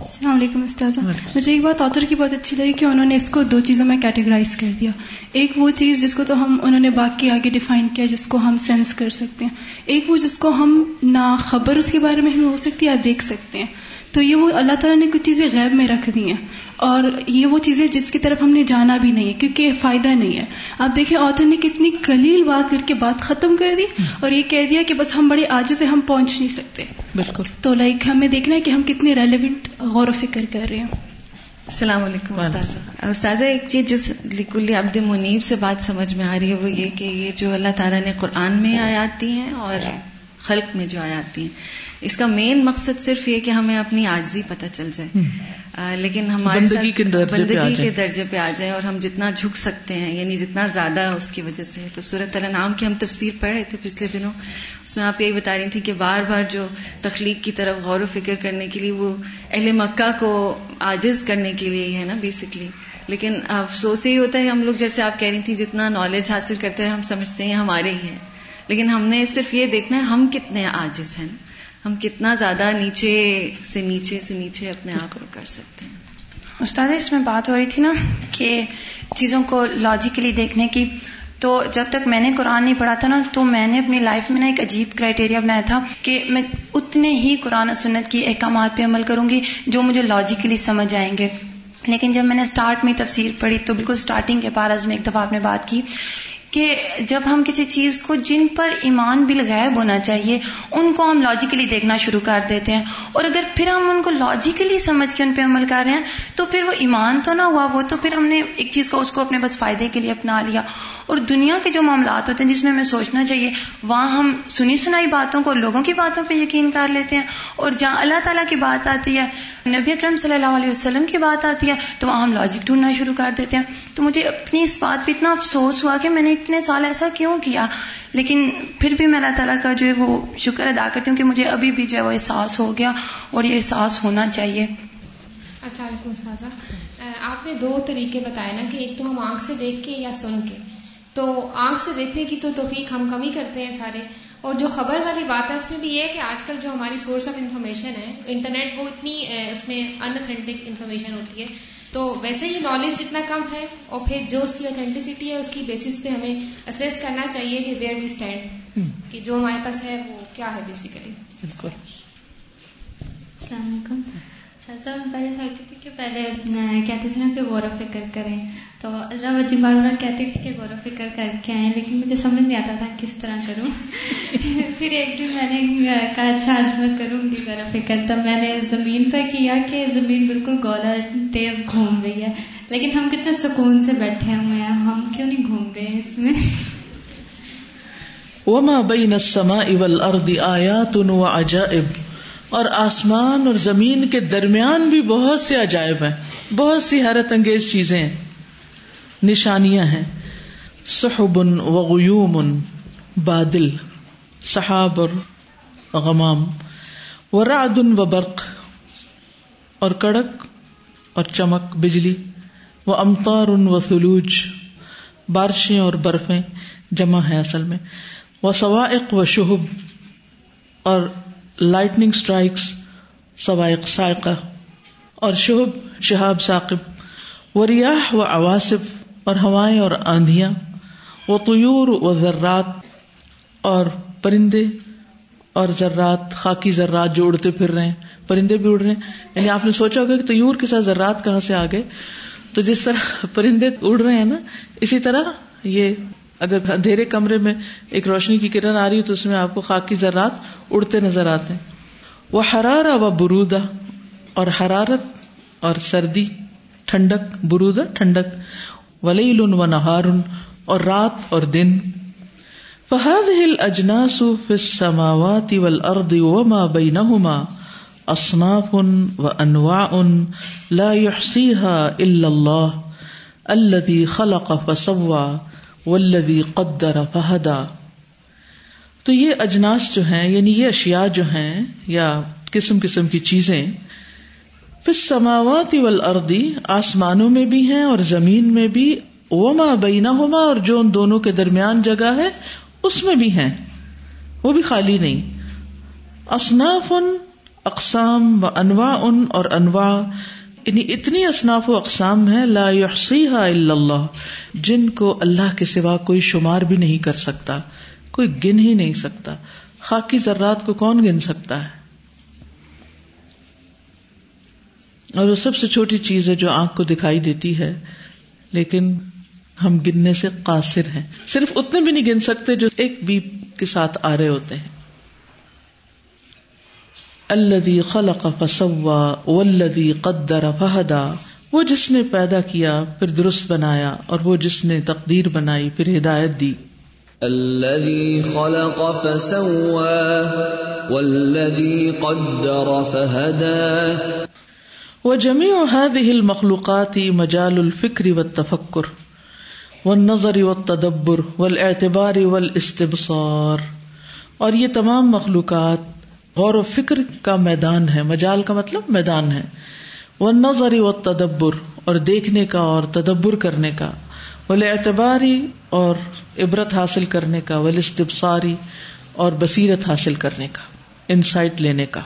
السلام علیکم استاذہ۔ مجھے ایک بات آتر کی بہت اچھی لگی کہ انہوں نے اس کو دو چیزوں میں کیٹیگرائز کر دیا۔ ایک وہ چیز جس کو تو ہم انہوں نے باقی آگے ڈیفائن کیا جس کو ہم سینس کر سکتے ہیں۔ ایک وہ جس کو ہم نہ خبر اس کے بارے میں ہمیں ہو سکتی ہے یا دیکھ سکتے ہیں۔ تو یہ وہ اللہ تعالیٰ نے کچھ چیزیں غیب میں رکھ دی ہیں اور یہ وہ چیزیں جس کی طرف ہم نے جانا بھی نہیں ہے کیونکہ فائدہ نہیں ہے۔ آپ دیکھیں آتھر نے کتنی کلیل بات کر کے بات ختم کر دی اور یہ کہہ دیا کہ بس ہم بڑے آج سے ہم پہنچ نہیں سکتے۔ بالکل۔ تو لائک ہمیں دیکھنا ہے کہ ہم کتنے ریلیونٹ غور و فکر کر رہے ہیں۔ السلام علیکم استاذہ۔ استاذہ ایک چیز جس لکل عبد منیب سے بات سمجھ میں آ رہی ہے وہ یہ کہ یہ جو اللہ تعالیٰ نے قرآن میں آیات دی ہیں اور خلق میں جو آیات دی ہیں۔ اس کا مین مقصد صرف یہ کہ ہمیں اپنی آجزی پتہ چل جائے۔ لیکن ہمارے بندگی کے بندگی کے درجے پہ آ جائے اور ہم جتنا جھک سکتے ہیں یعنی جتنا زیادہ اس کی وجہ سے۔ تو صورت نام کی ہم تفسیر پڑھ رہے تھے پچھلے دنوں۔ اس میں آپ یہی بتا رہی تھی کہ بار بار جو تخلیق کی طرف غور و فکر کرنے کے لیے وہ اہل مکہ کو آجز کرنے کے لیے ہے نا بیسکلی لیکن افسوس یہی ہوتا ہے ہم لوگ جیسے آپ کہہ رہی تھیں جتنا نالج حاصل کرتے ہیں ہم سمجھتے ہیں ہمارے ہی ہیں۔ لیکن ہم نے صرف یہ دیکھنا ہے ہم کتنے آجز ہیں۔ ہم کتنا زیادہ نیچے سے نیچے سے نیچے اپنے آپ کو کر سکتے ہیں۔ استاد، اس میں بات ہو رہی تھی نا کہ چیزوں کو لاجیکلی دیکھنے کی۔ تو جب تک میں نے قرآن نہیں پڑھا تھا نا، تو میں نے اپنی لائف میں نا ایک عجیب کرائٹیریا بنایا تھا کہ میں اتنے ہی قرآن و سنت کی احکامات پہ عمل کروں گی جو مجھے لاجیکلی سمجھ آئیں گے۔ لیکن جب میں نے اسٹارٹ میں تفسیر پڑھی تو بالکل اسٹارٹنگ کے پارز میں ایک دفعہ آپ نے بات کی۔ کہ جب ہم کسی چیز کو جن پر ایمان بالغیب ہونا چاہیے، ان کو ہم لاجیکلی دیکھنا شروع کر دیتے ہیں۔ اور اگر پھر ہم ان کو لاجیکلی سمجھ کے ان پہ عمل کر رہے ہیں، تو پھر وہ ایمان تو نہ ہوا، وہ تو پھر ہم نے ایک چیز کو، اس کو اپنے بس فائدے کے لیے اپنا لیا۔ اور دنیا کے جو معاملات ہوتے ہیں، جس میں ہمیں سوچنا چاہیے، وہاں ہم سنی سنائی باتوں کو، لوگوں کی باتوں پہ یقین کر لیتے ہیں۔ اور جہاں اللہ تعالیٰ کی بات آتی ہے، نبی اکرم صلی اللہ علیہ وسلم کی بات آتی ہے، تو وہاں ہم لاجک ڈھونڈنا شروع کر دیتے ہیں۔ تو مجھے اپنی اس بات پہ اتنا افسوس ہوا کہ میں نے اتنے سال ایسا کیوں کیا؟ لیکن پھر بھی میں اللہ تعالیٰ کا جو ہے وہ شکر ادا کرتی ہوں کہ مجھے ابھی بھی جو ہے وہ احساس ہو گیا اور یہ احساس ہونا چاہیے۔ السلام علیکم آپ نے دو طریقے بتائے نا کہ ایک تو ہم آنکھ سے دیکھ کے یا سن کے۔ تو آنکھ سے دیکھنے کی تو توفیق ہم کم ہی کرتے ہیں سارے۔ اور جو خبر والی بات ہے، اس میں بھی یہ ہے کہ آج کل جو ہماری سورس آف انفارمیشن ہے، انٹرنیٹ وہ اتنی اس میں انتھینٹک انفارمیشن ہوتی ہے۔ تو ویسے ہی نالج اتنا کم ہے اور پھر جو اس کی اوتھینٹسٹی ہے اس کی بیسس پہ ہمیں اسیس کرنا چاہیے کہ ویئر وی اسٹینڈ کہ جو ہمارے پاس ہے وہ کیا ہے بیسیکلی بالکل. السلام علیکم. سر میں پہلے سوچتی تھی کہ پہلے کہتے تھے نا کہ غور و فکر کریں۔ تو اللہ وجی بار بار کہتی تھی کہ غور و فکر کر کے آئیں، لیکن مجھے سمجھ نہیں آتا تھا کس طرح کروں۔ پھر ایک دن میں نے کہا اچھا آج میں کروں گی غور و فکر۔ تب میں نے زمین پہ کیا کہ زمین بالکل گولا تیز گھوم رہی ہے۔ لیکن ہم کتنے سکون سے بیٹھے ہوئے ہیں، ہم کیوں نہیں گھوم رہے ہیں اس میں؟ وما بین السماء والارض آیات و عجائب اور آسمان اور زمین کے درمیان بھی بہت سے عجائب ہیں۔ بہت سی حیرت انگیز چیزیں ہیں۔ نشانیاں ہیں۔ سحب و غیوم بادل، صحاب اور غمام۔ و رعد و برق اور کڑک اور چمک بجلی۔ وہ امتار ان و فلوج بارشیں اور برفیں جمع ہے اصل میں۔ وہ سوائق و شہب اور لائٹنگ اسٹرائکس سوائق سائقہ اور شہب شہاب ثاقب۔ و ریاح و عواصف اور ہوائیں اور آندیاں وہ طیور و ذرات اور پرندے اور ذرات، خاکی ذرات جو اڑتے پھر رہے ہیں، پرندے بھی اڑ رہے ہیں۔ یعنی آپ نے سوچا ہوگا کہ تیور کے ساتھ ذرات کہاں سے آ گئے؟ تو جس طرح پرندے اڑ رہے ہیں نا، اسی طرح یہ اگر اندھیرے کمرے میں ایک روشنی کی کرن آ رہی ہے تو اس میں آپ کو خاکی ذرات اڑتے نظر آتے ہیں۔ وہ حرارا و برودا اور حرارت اور سردی، ٹھنڈک برودا ٹھنڈک، ولیل و نہار اور رات اور دن۔ فہد ہل اجناس السماوات والارض وما بینہما اصناف و انواع لا يحصيها الا اللہ الذي خلق فسوى والذي قدر فہدا تو یہ اجناس جو ہیں یعنی یہ اشیاء جو ہیں یا قسم قسم کی چیزیں پھر سماوات اردی آسمانوں میں بھی ہیں اور زمین میں بھی، وما بینا ہوما اور جو ان دونوں کے درمیان جگہ ہے، اس میں بھی ہیں۔ وہ بھی خالی نہیں۔ اصناف ان اقسام و انواع ان اور انواع یعنی اتنی اصناف و اقسام ہے لا يحصيها الا اللہ، جن کو اللہ کے سوا کوئی شمار بھی نہیں کر سکتا۔ کوئی گن ہی نہیں سکتا۔ خاکی ذرات کو کون گن سکتا ہے؟ اور وہ سب سے چھوٹی چیز ہے جو آنکھ کو دکھائی دیتی ہے، لیکن ہم گننے سے قاصر ہیں۔ صرف اتنے بھی نہیں گن سکتے جو ایک بیپ کے ساتھ آ رہے ہوتے ہیں۔ الذي خلق فسوا والذي قدر فہدا۔ وہ جس نے پیدا کیا، پھر درست بنایا، اور وہ جس نے تقدیر بنائی، پھر ہدایت دی۔ الذي خلق فسوا والذي قدر فهدى وجميع هذه المخلوقات مجال الفكر والتفكر والنظر والتدبر والاعتبار والاستبصار اور یہ تمام مخلوقات غور و فکر کا میدان ہے۔ مجال کا مطلب میدان ہے۔ وہ نظری و تدبر اور دیکھنے کا اور تدبر کرنے کا۔ ول اعتباری اور عبرت حاصل کرنے کا ول استبصاری اور بصیرت حاصل کرنے کا، انسائٹ لینے کا۔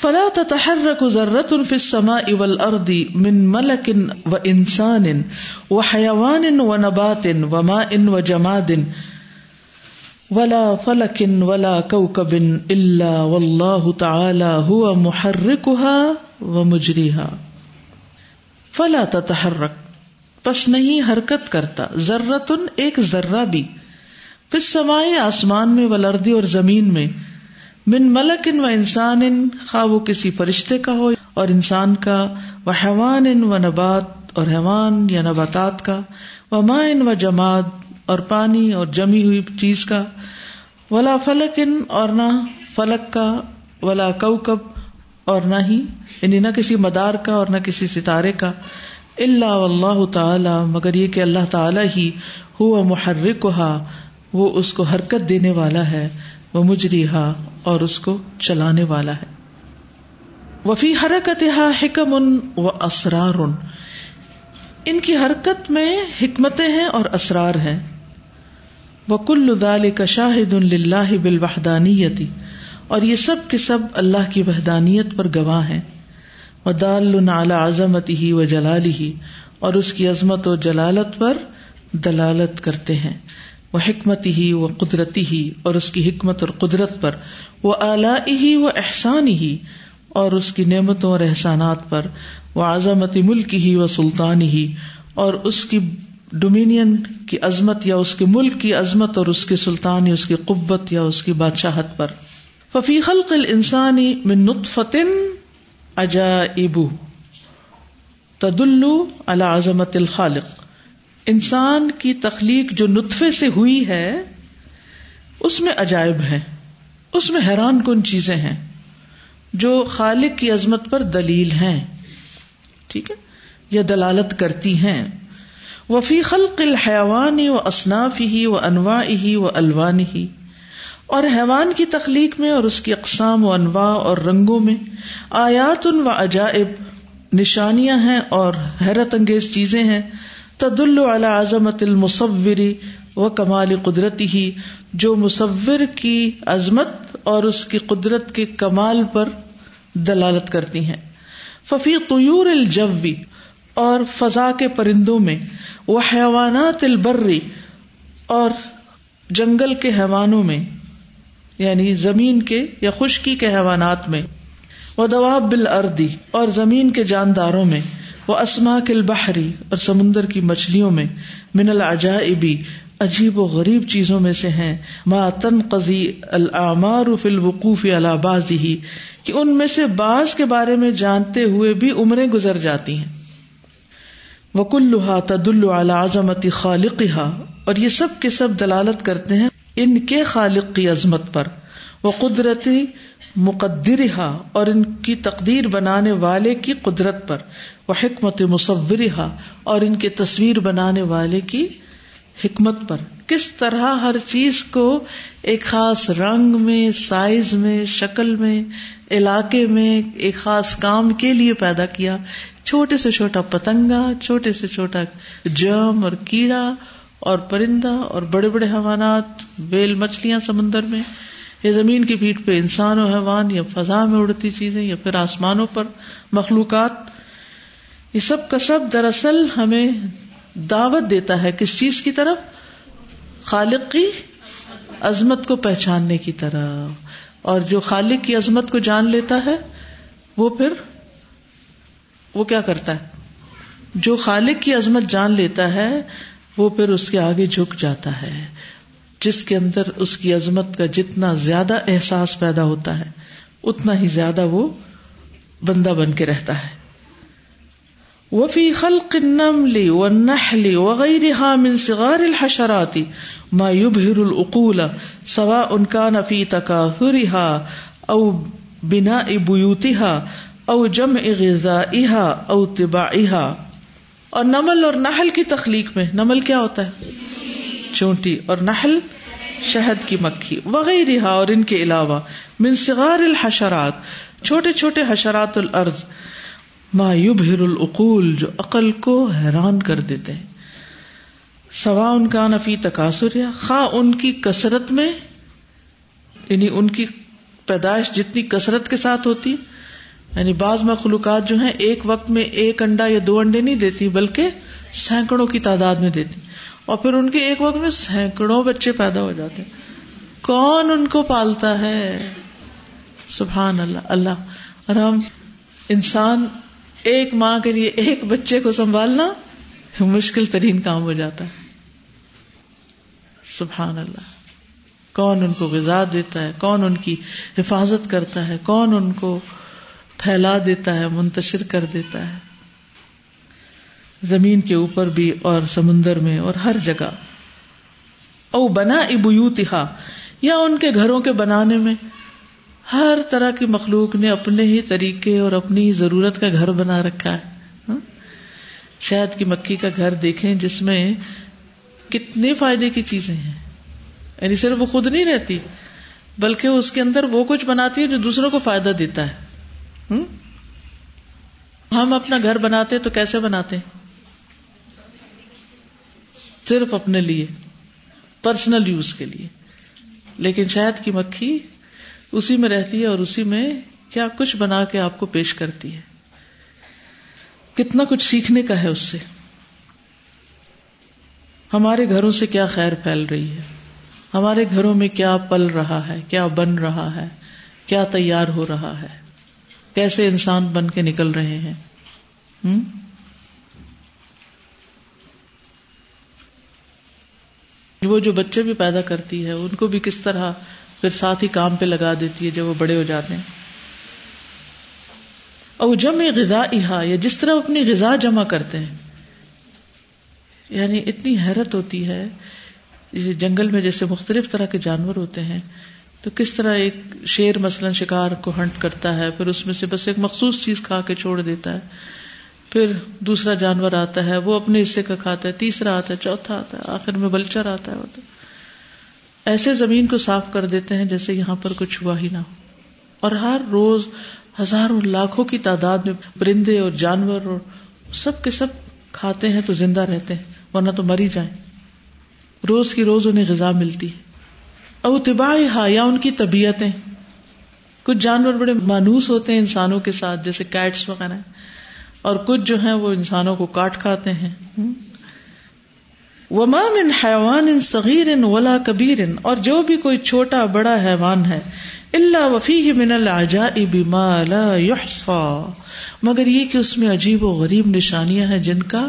فلا تتحرك ذرة في السماء والأرض من ملك وإنسان وحيوان ونبات وماء وجماد ولا فلک ولا کوكب الا والله تعالی هو محركها ومجريها فلا تتحرك پس نہیں حرکت کرتا، ذرتن ایک ذرہ بھی۔ پھر سمائے آسمان میں ولردی اور زمین میں۔ من ملک و انسان خواہ وہ کسی فرشتے کا ہو اور انسان کا۔ وہ حیوان و نبات اور حیوان یا نباتات کا۔ و مائن و جماد اور پانی اور جمی ہوئی چیز کا۔ ولا فلک ان اور نہ فلک کا، ولا کوکب اور نہ ہی یعنی نہ کسی مدار کا اور نہ کسی ستارے کا۔ اللہ اللہ تعالی، مگر یہ کہ اللہ تعالی ہی ہوا محرک وہ اس کو حرکت دینے والا ہے وہ مجری اور اس کو چلانے والا ہے۔ وفی حرکت ہا حکم ان و اسرار ان کی حرکت میں حکمتیں ہیں اور اسرار ہیں۔ وکل دال کا شاہد اللہ بالوحدانیتی۔ اور یہ سب کے سب اللہ کی وحدانیت پر گواہ ہیں۔ و دال عظمت ہی و جلالی ہی اور اس کی عظمت و جلالت پر دلالت کرتے ہیں۔ وہ حکمت ہی وہ قدرتی ہی اور اس کی حکمت اور قدرت پر۔ وہ اعلی ہی و احسان ہی اور اس کی نعمتوں اور احسانات پر۔ وہ عظمت ملک ہی و سلطان ہی اور اس کی ڈومینین کی عظمت یا اس کے ملک کی عظمت اور اس کے سلطان یا اس کی قبت یا اس کی بادشاہت پر۔ ففی خلق الانسانی من نطفتن عجائب تدلو علی عظمت الخالق۔ انسان کی تخلیق جو نطفے سے ہوئی ہے، اس میں عجائب ہے اس میں حیران کن چیزیں ہیں، جو خالق کی عظمت پر دلیل ہیں۔ ٹھیک ہے؟ یا دلالت کرتی ہیں۔ وفی خلق الحیوان و اصناف ہی و انواع ہی و الوان ہی اور حیوان کی تخلیق میں اور اس کی اقسام و انواع اور رنگوں میں آیات ان و عجائب، نشانیاں ہیں اور حیرت انگیز چیزیں ہیں۔ تدل علی عظمت المصوری و کمال قدرتی ہی جو مصور کی عظمت اور اس کی قدرت کے کمال پر دلالت کرتی ہیں۔ ففی طیور الجوی اور فضا کے پرندوں میں وہ حیوانات البری اور جنگل کے حیوانوں میں۔ یعنی زمین کے یا خشکی کے حیوانات میں وہ دواب بل اردی اور زمین کے جانداروں میں وہ اسما کل بحری اور سمندر کی مچھلیوں میں، من العجائبی عجیب و غریب چیزوں میں سے ہیں، ما تن قزی العمار فی الوقوف الباز ہی کہ ان میں سے بعض کے بارے میں جانتے ہوئے بھی عمریں گزر جاتی ہیں۔ وکلحا تد عظمت خالق اور یہ سب کے سب دلالت کرتے ہیں ان کے خالق کی عظمت پر وہ قدرتی مقدر اور ان کی تقدیر بنانے والے کی قدرت پر وہ حکمت مصور اور ان کے تصویر بنانے والے کی حکمت پر۔ کس طرح ہر چیز کو ایک خاص رنگ میں، سائز میں، شکل میں، علاقے میں ایک خاص کام کے لیے پیدا کیا، چھوٹے سے چھوٹا پتنگا، چھوٹے سے چھوٹا جم اور کیڑا اور پرندہ اور بڑے بڑے حیوانات، بیل، مچھلیاں سمندر میں، یا زمین کی پیٹ پہ انسان و حیوان، یا فضا میں اڑتی چیزیں، یا پھر آسمانوں پر مخلوقات، یہ سب کا سب دراصل ہمیں دعوت دیتا ہے کس چیز کی طرف؟ خالق کی عظمت کو پہچاننے کی طرف۔ اور جو خالق کی عظمت کو جان لیتا ہے، وہ پھر وہ کیا کرتا ہے؟ جو خالق کی عظمت جان لیتا ہے وہ پھر اس کے آگے جھک جاتا ہے، جس کے اندر اس کی عظمت کا جتنا زیادہ احساس پیدا ہوتا ہے، اتنا ہی زیادہ وہ بندہ بن کے رہتا ہے۔ وفی خلق النمل والنحل وغيرها من صغار الحشرات ما يبهر العقول، سواء كان في تكاثرها او بناء بيوتها او جمع غذائها او طباعها اور نمل اور نحل کی تخلیق میں نمل کیا ہوتا ہے؟ چونٹی اور نحل شہد کی مکھی وغیرہ اور ان کے علاوہ، من صغار الحشرات، چھوٹے چھوٹے حشرات الارض، ما یبہر العقول، جو عقل کو حیران کر دیتے ہیں۔ سوا ان کا نفی تقاصر یا خواہ ان کی کثرت میں یعنی ان کی پیدائش جتنی کثرت کے ساتھ ہوتی یعنی بعض مخلوقات جو ہیں، ایک وقت میں ایک انڈا یا دو انڈے نہیں دیتی، بلکہ سینکڑوں کی تعداد میں دیتی۔ اور پھر ان کے ایک وقت میں سینکڑوں بچے پیدا ہو جاتے۔ کون ان کو پالتا ہے؟ سبحان اللہ اللہ۔ اور ہم انسان ایک ماں کے لیے ایک بچے کو سنبھالنا مشکل ترین کام ہو جاتا ہے۔ سبحان اللہ۔ کون ان کو غذا دیتا ہے؟ کون ان کی حفاظت کرتا ہے؟ کون ان کو پھیلا دیتا ہے، منتشر کر دیتا ہے۔ زمین کے اوپر بھی اور سمندر میں اور ہر جگہ۔ او بنا ابوتہا یا ان کے گھروں کے بنانے میں۔ ہر طرح کی مخلوق نے اپنے ہی طریقے اور اپنی ضرورت کا گھر بنا رکھا ہے۔ ہاں؟ شہد کی مکھی کا گھر دیکھیں جس میں کتنے فائدے کی چیزیں ہیں۔ یعنی صرف وہ خود نہیں رہتی، بلکہ اس کے اندر وہ کچھ بناتی ہے جو دوسروں کو فائدہ دیتا ہے۔ ہم؟ اپنا گھر بناتے تو کیسے بناتے؟ صرف اپنے لیے پرسنل یوز کے لیے۔ لیکن شہد کی مکھی اسی میں رہتی ہے اور اسی میں کیا کچھ بنا کے آپ کو پیش کرتی ہے۔ کتنا کچھ سیکھنے کا ہے اس سے۔ ہمارے گھروں سے کیا خیر پھیل رہی ہے؟ ہمارے گھروں میں کیا پل رہا ہے؟ کیا بن رہا ہے؟ کیا تیار ہو رہا ہے؟ کیسے انسان بن کے نکل رہے ہیں؟ ہم؟ وہ جو بچے بھی پیدا کرتی ہے، ان کو بھی کس طرح پھر ساتھ ہی کام پہ لگا دیتی ہے جب وہ بڑے ہو جاتے ہیں؟ اور جمع غذا یا جس طرح اپنی غذا جمع کرتے ہیں۔ یعنی اتنی حیرت ہوتی ہے جنگل میں جیسے مختلف طرح کے جانور ہوتے ہیں تو کس طرح ایک شیر مثلاً شکار کو ہنٹ کرتا ہے، پھر اس میں سے بس ایک مخصوص چیز کھا کے چھوڑ دیتا ہے، پھر دوسرا جانور آتا ہے، وہ اپنے حصے کا کھاتا ہے، تیسرا آتا ہے، چوتھا آتا ہے، آخر میں بلچر آتا ہے ایسے زمین کو صاف کر دیتے ہیں جیسے یہاں پر کچھ ہوا ہی نہ ہو۔ اور ہر روز ہزاروں لاکھوں کی تعداد میں پرندے اور جانور اور سب کے سب کھاتے ہیں تو زندہ رہتے ہیں، ورنہ تو مری جائیں۔ روز کی روز انہیں غذا ملتی ہے۔ او تباہ ہا یا ان کی طبیعتیں۔ کچھ جانور بڑے مانوس ہوتے ہیں انسانوں کے ساتھ، جیسے کیٹس وغیرہ۔ اور کچھ جو ہیں وہ انسانوں کو کاٹ کھاتے ہیں۔ وما من حیوان صغیر ولا کبیر۔ اور جو بھی کوئی چھوٹا بڑا حیوان ہے اللہ وفی من العجائب ما لا يحصى مگر یہ کہ اس میں عجیب و غریب نشانیاں ہیں جن کا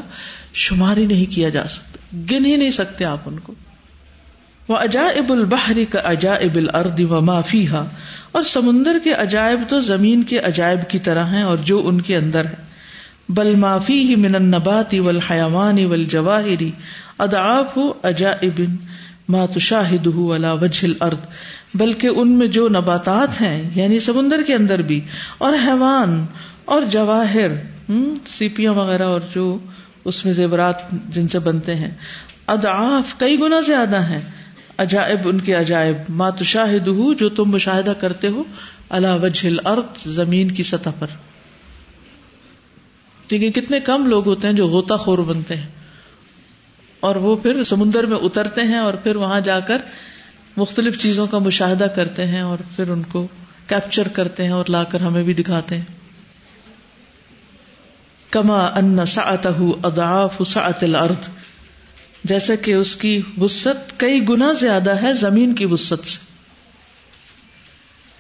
شمار ہی نہیں کیا جا سکتا۔ گن ہی نہیں سکتے آپ ان کو۔ وہ عجائب البحری کا عجائب الارض و معافی اور سمندر کے عجائب تو زمین کے عجائب کی طرح ہیں اور جو ان کے اندر ہے۔ بل معافی ہی من النبات والحیوان والجواہری ادعاف عجائب ما تشاہد علا وجہ الارض بلکہ ان میں جو نباتات ہیں یعنی سمندر کے اندر بھی، اور حیوان اور جواہر سیپیاں وغیرہ اور جو اس میں زیورات جن سے بنتے ہیں۔ ادعاف کئی گنا زیادہ ہیں۔ عجائب، ان کے عجائب. مات شاہد جو تم مشاہدہ کرتے ہو اللہ وجہ الارض، زمین کی سطح پر. ٹھیک کتنے کم لوگ ہوتے ہیں جو غوطہ خور بنتے ہیں. اور وہ پھر سمندر میں اترتے ہیں اور پھر وہاں جا کر مختلف چیزوں کا مشاہدہ کرتے ہیں اور پھر ان کو کیپچر کرتے ہیں اور لا کر ہمیں بھی دکھاتے ہیں. کما ان سعت اضعاف سعت الارض. جیسے کہ اس کی وسط کئی گنا زیادہ ہے زمین کی وسط سے۔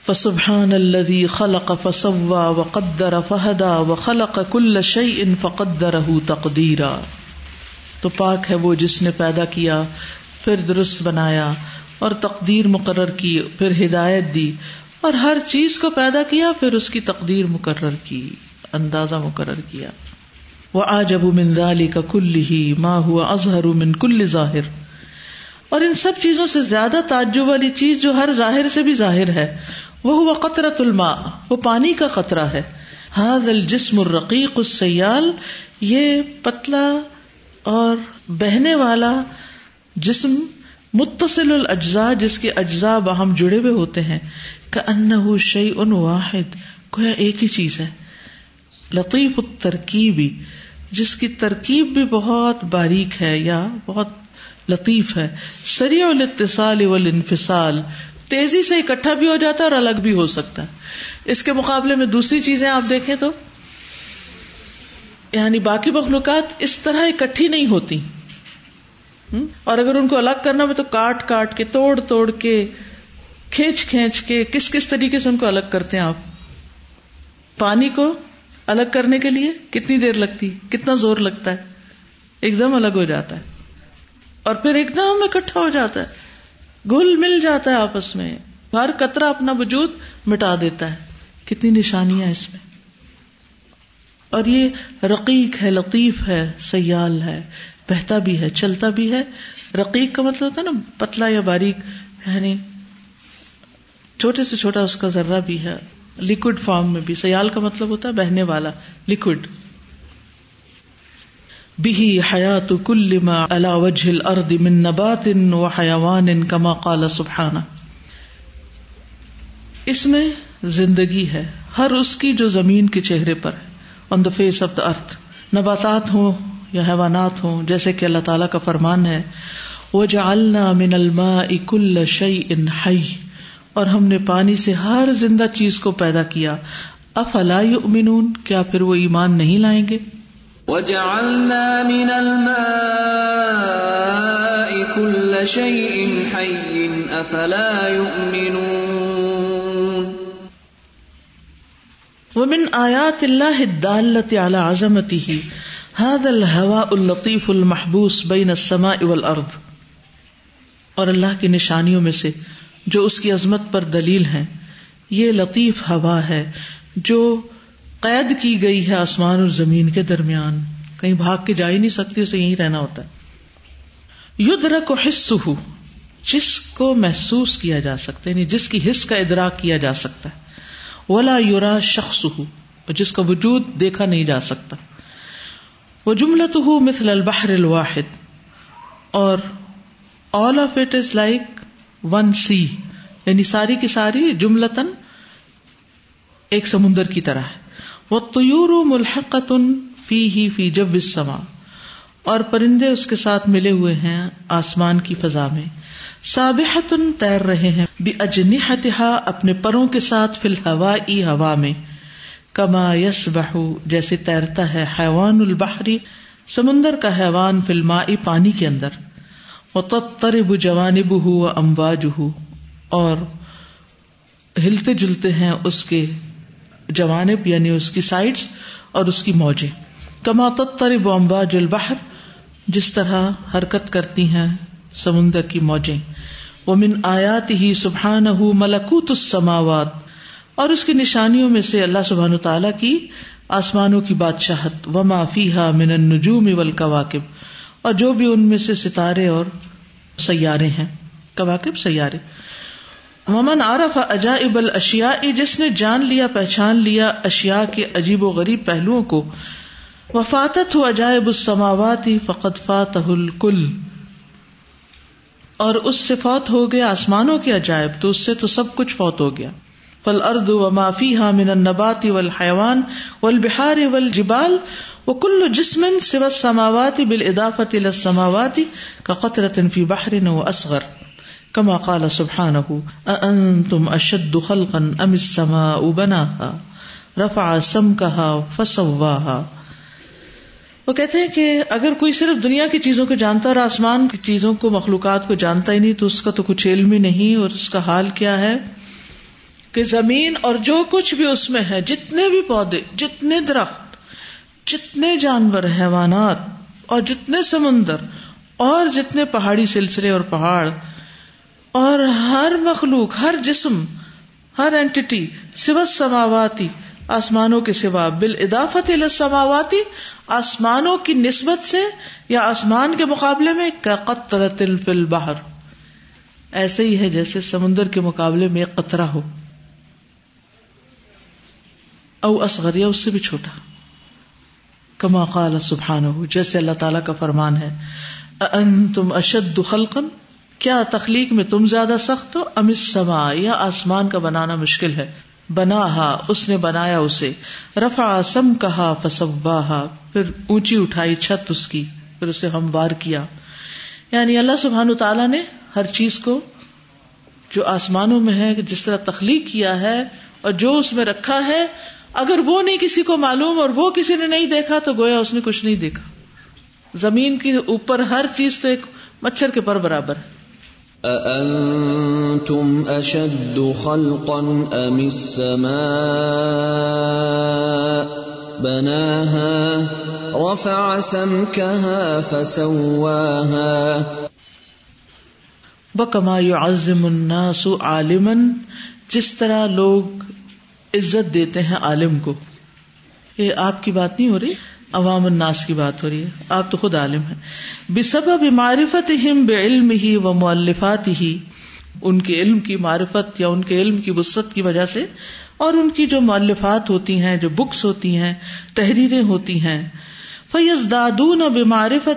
فسبحان الذي خلق فسوى وقدر فهدى وخلق كل شيء فقدره تقديرا تو پاک ہے وہ جس نے پیدا کیا، پھر درست بنایا اور تقدیر مقرر کی، پھر ہدایت دی۔ اور ہر چیز کو پیدا کیا، پھر اس کی تقدیر مقرر کی، اندازہ مقرر کیا۔ وہ آج ابو منظالی کا کل ہی ماں ہوا اظہر من کل ظاہر اور ان سب چیزوں سے زیادہ تعجب والی چیز جو ہر ظاہر سے بھی ظاہر ہے وہ ہوا قطرت الماء۔ وہ پانی کا قطرہ ہے۔ حاض الجسم الرقیق السیال یہ پتلا اور بہنے والا جسم متصل الاجزاء جس کے اجزاء باہم جڑے ہوئے ہوتے ہیں۔ کہ ان شعی ان واحد۔ گویا ایک ہی چیز ہے۔ لطیف الترکیبی جس کی ترکیب بھی بہت باریک ہے یا بہت لطیف ہے۔ سری الاتصال والانفصال، تیزی سے اکٹھا بھی ہو جاتا ہے اور الگ بھی ہو سکتا ہے۔ اس کے مقابلے میں دوسری چیزیں آپ دیکھیں تو یعنی باقی مخلوقات اس طرح اکٹھی نہیں ہوتی۔ اور اگر ان کو الگ کرنا ہو تو کاٹ کاٹ کے، توڑ توڑ کے، کھینچ کھینچ کے، کس کس طریقے سے ان کو الگ کرتے ہیں آپ؟ پانی کو الگ کرنے کے لیے کتنی دیر لگتی کتنا زور لگتا ہے؟ ایک دم الگ ہو جاتا ہے۔ اور پھر ایک دم اکٹھا ہو جاتا ہے۔ گل مل جاتا ہے آپس میں۔ ہر قطرہ اپنا وجود مٹا دیتا ہے۔ کتنی نشانیاں اس میں۔ اور یہ رقیق ہے، لطیف ہے، سیال ہے، بہتا بھی ہے، چلتا بھی ہے۔ رقیق کا مطلب ہوتا ہے نا، پتلا یا باریک یعنی چھوٹے سے چھوٹا اس کا ذرہ بھی ہے۔ لکوڈ فارم میں بھی، سیال کا مطلب ہوتا ہے بہنے والا لکوڈ بھی حیات کل ما علا وجہ الارض من نبات و حیوان کما قال سبحانہ. اس میں زندگی ہے، ہر اس کی جو زمین کے چہرے پر ہے آن دا فیس آف دا ارتھ نباتات ہوں یا حیوانات ہوں، جیسے کہ اللہ تعالیٰ کا فرمان ہے وہ جعلنا من الماء کل شیء حی اور ہم نے پانی سے ہر زندہ چیز کو پیدا کیا۔ افلا یؤمنون؟ کیا پھر وہ ایمان نہیں لائیں گے؟ وجعلنا من الماء كل شيء حي افلا يؤمنون ومن آیات اللہ الدالة على عظمته۔ هذا الهواء اللطيف المحبوس بين السماء والارض۔ اور اللہ کی نشانیوں میں سے جو اس کی عظمت پر دلیل ہے یہ لطیف ہوا ہے جو قید کی گئی ہے آسمان اور زمین کے درمیان۔ کہیں بھاگ کے جا ہی نہیں سکتی، اسے یہیں رہنا ہوتا ہے۔ ید رکو حص ہو جس کو محسوس کیا جا سکتا ہے یعنی جس کی حص کا ادراک کیا جا سکتا ہے۔ ولا یورا شخص ہو جس کا وجود دیکھا نہیں جا سکتا۔ وہ جملت ہو مثل البحر الواحد، اور all of it is like one sea یعنی ساری کی ساری جملتن ایک سمندر کی طرح ہے۔ وہ تیور ملحقتن فی ہی فی جب سما اور پرندے اس کے ساتھ ملے ہوئے ہیں آسمان کی فضا میں۔ سابحتن تیر رہے ہیں بے اجنحتہا اپنے پروں کے ساتھ فی الہوائی ہوا میں۔ کما یس بہو جیسے تیرتا ہے حیوان البحری، سمندر کا حیوان فی المائی پانی کے اندر۔ وہ جوانب ہو امواج ہو اور ہلتے جلتے ہیں اس کے جوانب یعنی اس کی سائڈس اور اس کی موجیں۔ کما ترب امباج البحر، جس طرح حرکت کرتی ہیں سمندر کی موجیں۔ وہ من آیات ہی سبحان ملکوت السماوات، اور اس کی نشانیوں میں سے اللہ سبحان تعالی کی آسمانوں کی بادشاہت۔ و معافی ہا من النجوم والکواکب۔ اور جو بھی ان میں سے ستارے اور سیارے ہیں کواکب سیارے۔ ممن عارف عجائب الاشیاء جس نے جان لیا، پہچان لیا اشیاء کے عجیب و غریب پہلوؤں کو وفاتت ہو عجائب السماوات، فقد فاتہ الکل اور اس سے فوت ہو گیا آسمانوں کے عجائب، تو اس سے تو سب کچھ فوت ہو گیا۔ فل ارد و معافی ہا من النبات والحیوان والبحار والجبال وكل جسم سوى السماوات بالإضافة إلى السماوات كقطرة في بحر وأصغر. کما قال سبحان تم اشد خلقن ام السماء بناها؟ رفع سمكها فسواها. وہ کہتے ہیں کہ اگر کوئی صرف دنیا کی چیزوں کو جانتا اور آسمان کی چیزوں کو، مخلوقات کو جانتا ہی نہیں، تو اس کا تو کچھ علم ہی نہیں اور اس کا حال کیا ہے؟ کہ زمین اور جو کچھ بھی اس میں ہے، جتنے بھی پودے، جتنے درخت جتنے جانور، حیوانات اور جتنے سمندر اور جتنے پہاڑی سلسلے اور پہاڑ اور ہر مخلوق، ہر جسم، ہر اینٹی سو سماواتی، آسمانوں کے سوا بال ادافت سماواتی آسمانوں کی نسبت سے یا آسمان کے مقابلے میں قطر تل فل باہر ایسے ہی ہے جیسے سمندر کے مقابلے میں ایک قطرہ ہو۔ او اصغر یا اس سے بھی چھوٹا۔ کما قال سبحان ہو جیسے اللہ تعالی کا فرمان ہے تم اشد خلقن کیا تخلیق میں تم زیادہ سخت ہو؟ امس سما یا آسمان کا بنانا مشکل ہے۔ بنا ہا اس نے بنایا اسے۔ رفا سم کہا فسوا پھر اونچی اٹھائی چھت اس کی، پھر اسے ہموار کیا۔ یعنی اللہ سبحان تعالیٰ نے ہر چیز کو جو آسمانوں میں ہے، جس طرح تخلیق کیا ہے اور جو اس میں رکھا ہے اگر وہ نہیں کسی کو معلوم اور وہ کسی نے نہیں دیکھا تو گویا اس نے کچھ نہیں دیکھا۔ زمین کے اوپر ہر چیز تو ایک مچھر کے پر برابر ہے۔ أأنتم أشد خلقا أم السماء؟ بناها رفع سمكها فسواها۔ بکما يعظم الناس عالما؟ جس طرح لوگ عزت دیتے ہیں عالم کو۔ یہ آپ کی بات نہیں ہو رہی؟ عوام الناس کی بات ہو رہی ہے۔ آپ تو خود عالم ہیں۔ بے معرفت ہم بے علم ہی و ملفات ہی ان کے علم کی معرفت یا ان کے علم کی وسط کی وجہ سے، اور ان کی جو ملفات ہوتی ہیں، جو بکس ہوتی ہیں، تحریریں ہوتی ہیں فیض دادون بے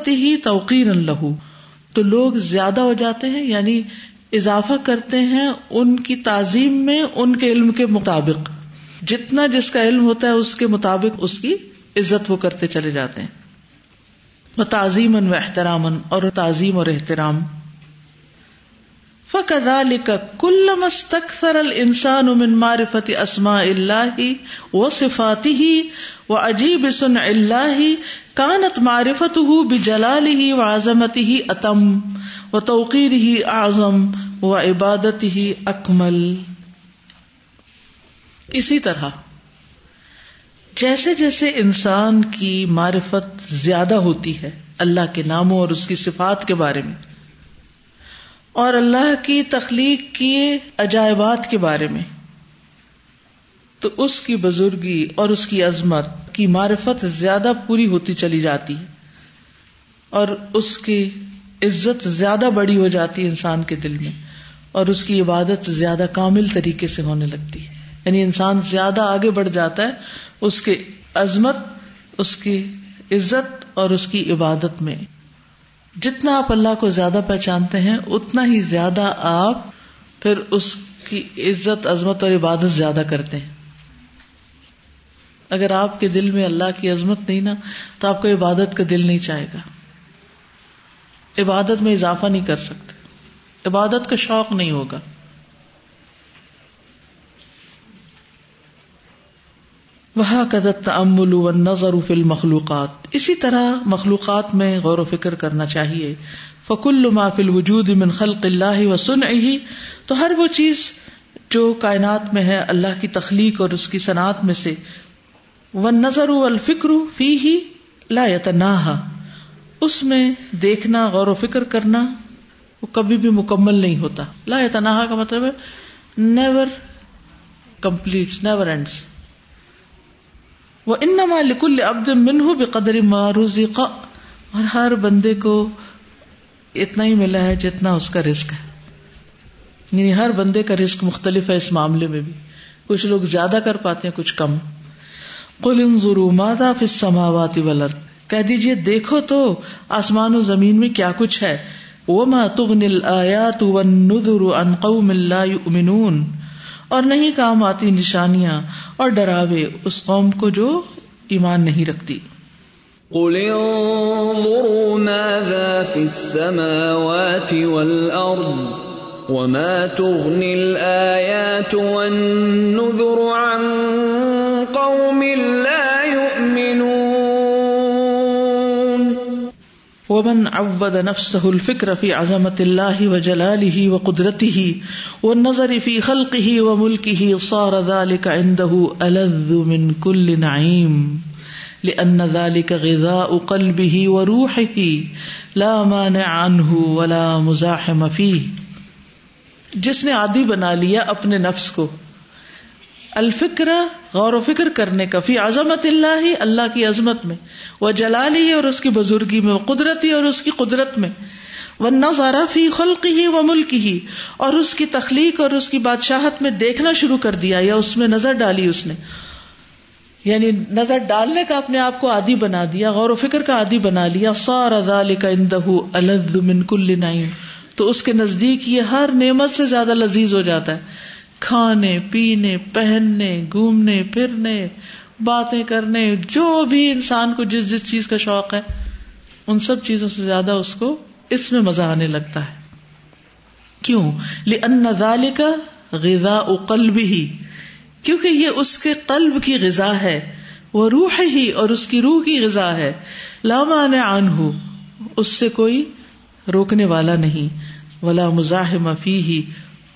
ہی توقیر لہو۔ تو لوگ زیادہ ہو جاتے ہیں یعنی اضافہ کرتے ہیں ان کی تعظیم میں، ان کے علم کے مطابق۔ جتنا جس کا علم ہوتا ہے اس کے مطابق اس کی عزت وہ کرتے چلے جاتے ہیں۔ وہ تعظیم و احترام اور تعظیم اور احترام۔ فكذلك كلما استكثر الانسان من معرفه اسماء الله وصفاته وعجيب صنع الله كانت معرفته بجلاله وعظمته اتم وتوقيره اعظم وعبادته اكمل اسی طرح جیسے جیسے انسان کی معرفت زیادہ ہوتی ہے اللہ کے ناموں اور اس کی صفات کے بارے میں اور اللہ کی تخلیق کی عجائبات کے بارے میں، تو اس کی بزرگی اور اس کی عظمت کی معرفت زیادہ پوری ہوتی چلی جاتی ہے اور اس کی عزت زیادہ بڑی ہو جاتی ہے انسان کے دل میں اور اس کی عبادت زیادہ کامل طریقے سے ہونے لگتی ہے۔ یعنی انسان زیادہ آگے بڑھ جاتا ہے اس کی عظمت، اس کی عزت اور اس کی عبادت میں۔ جتنا آپ اللہ کو زیادہ پہچانتے ہیں، اتنا ہی زیادہ آپ پھر اس کی عزت، عظمت اور عبادت زیادہ کرتے ہیں۔ اگر آپ کے دل میں اللہ کی عظمت نہیں نا، تو آپ کو عبادت کا دل نہیں چاہے گا۔ عبادت میں اضافہ نہیں کر سکتے۔ عبادت کا شوق نہیں ہوگا۔ وہ قدت امل و نظر مخلوقات اسی طرح مخلوقات میں غور و فکر کرنا چاہیے. فکل ما وجود من خلق اللہ و سن تو ہر وہ چیز جو کائنات میں ہے اللہ کی تخلیق اور اس کی صنعت میں سے. و نظر الفکر فی ہی لا یتناہا. اس میں دیکھنا، غور و فکر کرنا وہ کبھی بھی مکمل نہیں ہوتا. لا یتناہا کا مطلب ہے نیور کمپلیٹ نیور اینڈس وہ ان لکل ابد منہ بے قدر معروضی اور ہر بندے کو اتنا ہی ملا ہے جتنا اس کا رسک ہے۔ یعنی ہر بندے کا رسک مختلف ہے اس معاملے میں بھی۔ کچھ لوگ زیادہ کر پاتے ہیں، کچھ کم۔ کل ان ضرور مادا فس سماواتی ولر کہہ دیجیے دیکھو تو آسمان و زمین میں کیا کچھ ہے۔ وہ ما تغنل آیات ونذر عن قوم لا یؤمنون اور نہیں کام آتی نشانیاں اور ڈراوے اس قوم کو جو ایمان نہیں رکھتی۔ قل انظروا ماذا في السماوات والأرض وما تغني الآيات والنذر عن ومن عود نفسه الفكر في عظمة الله وجلاله وقدرته والنظر في خلقه وملكه صار ذلك عنده ألذ من كل نعيم، لأن ذلك غذاء قلبه وروحه لا مانع عنه ولا مزاحم فيه۔ جس نے عادی بنا لیا اپنے نفس کو الفکر غور و فکر کرنے کا، فی عظمت اللہ ہی اللہ کی عظمت میں۔ وہ جلالی، اور اس کی بزرگی میں قدرتی، اور اس کی قدرت میں۔ وہ نظارہ فی خلق ہی و ملک ہی اور اس کی تخلیق اور اس کی بادشاہت میں دیکھنا شروع کر دیا یا اس میں نظر ڈالی اس نے۔ یعنی نظر ڈالنے کا اپنے آپ کو عادی بنا دیا، غور و فکر کا عادی بنا لیا۔ سارا کا اندہ الد من کل نعیم۔ تو اس کے نزدیک یہ ہر نعمت سے زیادہ لذیذ ہو جاتا ہے۔ کھانے، پینے، پہننے، گھومنے، پھرنے، باتیں کرنے، جو بھی انسان کو جس جس چیز کا شوق ہے، ان سب چیزوں سے زیادہ اس کو اس میں مزہ آنے لگتا ہے۔ کیوں؟ لال کا غذا قلب ہی کیونکہ یہ اس کے قلب کی غذا ہے وہ روح ہی اور اس کی روح کی غذا ہے۔ لامان آن ہو اس سے کوئی روکنے والا نہیں۔ ولا مزاحم فی ہی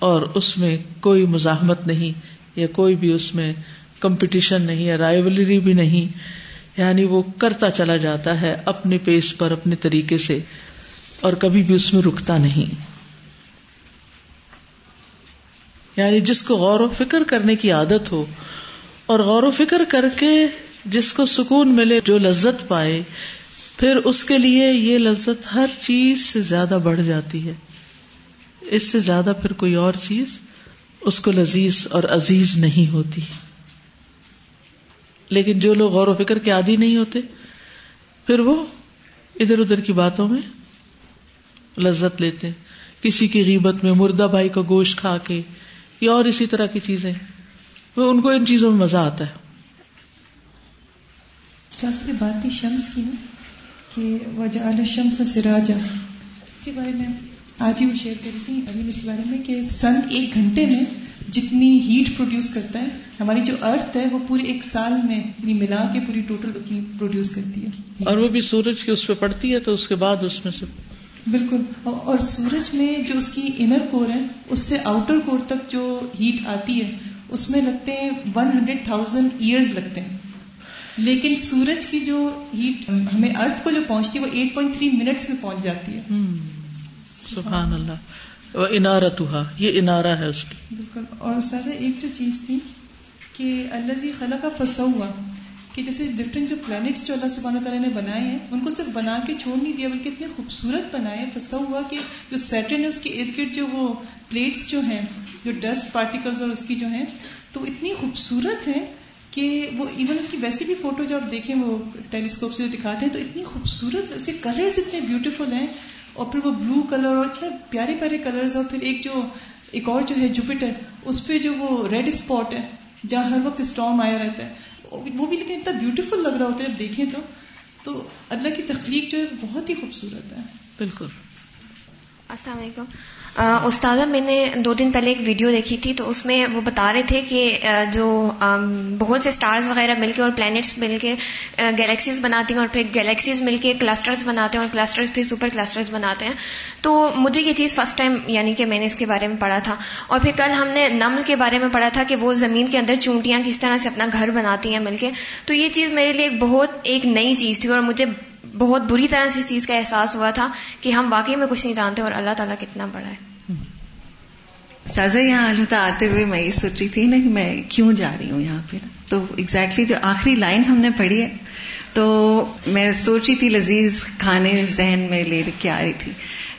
اور اس میں کوئی مزاحمت نہیں یا کوئی بھی اس میں کمپٹیشن نہیں یا رائولری بھی نہیں۔ یعنی وہ کرتا چلا جاتا ہے اپنے پیس پر، اپنے طریقے سے، اور کبھی بھی اس میں رکتا نہیں۔ یعنی جس کو غور و فکر کرنے کی عادت ہو، اور غور و فکر کر کے جس کو سکون ملے، جو لذت پائے، پھر اس کے لیے یہ لذت ہر چیز سے زیادہ بڑھ جاتی ہے۔ اس سے زیادہ پھر کوئی اور چیز اس کو لذیذ اور عزیز نہیں ہوتی۔ لیکن جو لوگ غور و فکر کے عادی نہیں ہوتے، پھر وہ ادھر ادھر کی باتوں میں لذت لیتے۔ کسی کی غیبت میں مردہ بھائی کا گوشت کھا کے یا اور اسی طرح کی چیزیں۔ وہ ان کو ان چیزوں میں مزہ آتا ہے۔ شاستری بات شمس کی نا، کہ وجہ شمس سراجا۔ کے بارے میں آج ہی وہ شیئر کری تھی ابھی اس کے بارے میں کہ سن ایک گھنٹے میں جتنی ہیٹ پروڈیوس کرتا ہے ہماری جو ارتھ ہے وہ پورے ایک سال میں یعنی ملا کے پوری ٹوٹل اتنی پروڈیوس کرتی ہے۔ اور وہ بھی سورج کی اس پہ پڑتی ہے تو اس کے بعد اس میں سے۔ بالکل۔ اور سورج میں جو اس کی انر کور ہے اس سے آؤٹر کور تک جو ہیٹ آتی ہے اس میں لگتے ہیں ون ہنڈریڈ تھاؤزینڈ ایئرز لگتے ہیں۔ لیکن سورج کی جو ہیٹ ہمیں ارتھ کو جو پہنچتی ہے وہ ایٹ پوائنٹ تھری منٹس میں پہنچ جاتی ہے۔ سبحان اللہ. وہ انارت ہوا یہ انارا ہے اس کی. بالکل. اور سر، ایک جو چیز تھی کہ اللہ جی خلا کا پھنسا ہوا کہ جیسے ڈفرینٹ جو پلانٹس جو اللہ سبحانہ تعالیٰ نے بنائے ہیں، ان کو صرف بنا کے چھوڑ نہیں دیا، بلکہ اتنے خوبصورت بنائے پھنسا ہوا کہ جو سیٹرن ہے، اس کے ارد گرد جو وہ پلیٹس جو ہیں، جو ڈسٹ پارٹیکلس اور اس کی جو ہیں، تو اتنی خوبصورت ہیں کہ وہ ایون اس کی ویسی بھی فوٹو جو آپ دیکھیں وہ ٹیلیسکوپ سے جو دکھاتے ہیں، تو اتنی خوبصورت، اس کے کلرز اتنے بیوٹیفل ہیں اور پھر وہ بلو کلر اور اتنے پیارے پیارے کلرز اور پھر ایک جو ایک اور جو ہے جوپیٹر اس پہ جو وہ ریڈ اسپاٹ ہے، جہاں ہر وقت اسٹارم آیا رہتا ہے۔ وہ بھی لیکن اتنا بیوٹیفل لگ رہا ہوتا ہے جب دیکھیں تو۔ تو اللہ کی تخلیق جو ہے بہت ہی خوبصورت ہے۔ بالکل۔ السلام علیکم۔ استاذہ میں نے دو دن پہلے ایک ویڈیو دیکھی تھی، تو اس میں وہ بتا رہے تھے کہ جو بہت سے سٹارز وغیرہ مل کے اور پلانٹس مل کے گلیکسیز بناتی ہیں اور پھر گلیکسیز مل کے کلسٹرز بناتے ہیں اور کلسٹرز پھر سپر کلسٹرز بناتے ہیں۔ تو مجھے یہ چیز فرسٹ ٹائم یعنی کہ میں نے اس کے بارے میں پڑھا تھا۔ اور پھر کل ہم نے نمل کے بارے میں پڑھا تھا کہ وہ زمین کے اندر چونٹیاں کس طرح سے اپنا گھر بناتی ہیں مل کے۔ تو یہ چیز میرے لیے بہت، ایک نئی چیز تھی اور مجھے بہت بری طرح سے اس چیز کا احساس ہوا تھا کہ ہم واقعی میں کچھ نہیں جانتے اور اللہ تعالیٰ کتنا بڑا ہے۔ سازا، یہاں التا آتے ہوئے میں یہ سوچ رہی تھی نا کہ میں کیوں جا رہی ہوں یہاں پہ؟ تو ایگزیکٹلی exactly جو آخری لائن ہم نے پڑھی ہے، تو میں سوچ رہی تھی لذیذ کھانے ذہن میں لے کے آ رہی تھی۔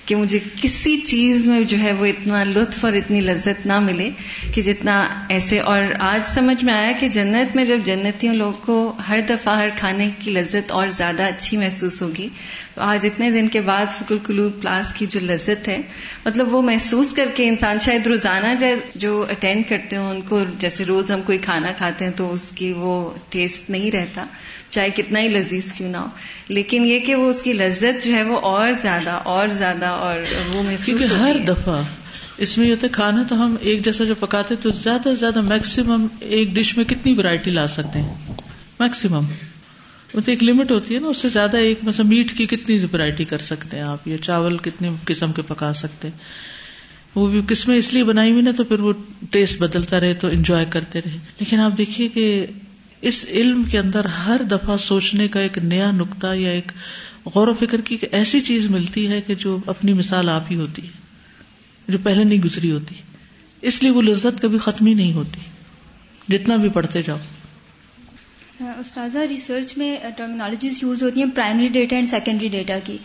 کہ مجھے کسی چیز میں جو ہے وہ اتنا لطف اور اتنی لذت نہ ملے کہ جتنا ایسے اور آج سمجھ میں آیا کہ جنت میں جب جنتیوں لوگ کو ہر دفعہ ہر کھانے کی لذت اور زیادہ اچھی محسوس ہوگی، تو آج اتنے دن کے بعد فکل کلوب کلاس کی جو لذت ہے مطلب وہ محسوس کر کے انسان شاید روزانہ جو اٹینڈ کرتے ہوں، ان کو جیسے روز ہم کوئی کھانا کھاتے ہیں تو اس کی وہ ٹیسٹ نہیں رہتا۔ چاہے کتنا ہی لذیذ کیوں نہ ہو۔ لیکن یہ کہ وہ اس کی لذت جو ہے وہ اور زیادہ اور زیادہ اور وہ محسوس ہر دفعہ اس میں یہ ہوتا ہے کھانا تو ہم ایک جیسا جو پکاتے تو زیادہ سے زیادہ میکسیمم ایک ڈش میں کتنی ورائٹی لا سکتے ہیں؟ میکسیمم تو ایک لمٹ ہوتی ہے نا اس سے زیادہ ایک مثلا میٹ کی کتنی ورائٹی کر سکتے ہیں آپ یا چاول کتنی قسم کے پکا سکتے ہیں۔ وہ بھی قسمیں اس لیے بنائی ہوئی نا تو پھر وہ ٹیسٹ بدلتا رہے تو انجوائے کرتے رہے۔ لیکن آپ دیکھیے کہ اس علم کے اندر ہر دفعہ سوچنے کا ایک نیا نقطہ یا ایک غور و فکر کی ایسی چیز ملتی ہے کہ جو اپنی مثال آپ ہی ہوتی ہے، جو پہلے نہیں گزری ہوتی۔ اس لیے وہ لذت کبھی ختم ہی نہیں ہوتی۔ جتنا بھی پڑھتے جاؤ۔ استاذہ ریسرچ میں ٹرمینالوجیز یوز ہوتی ہیں primary data and secondary data کی۔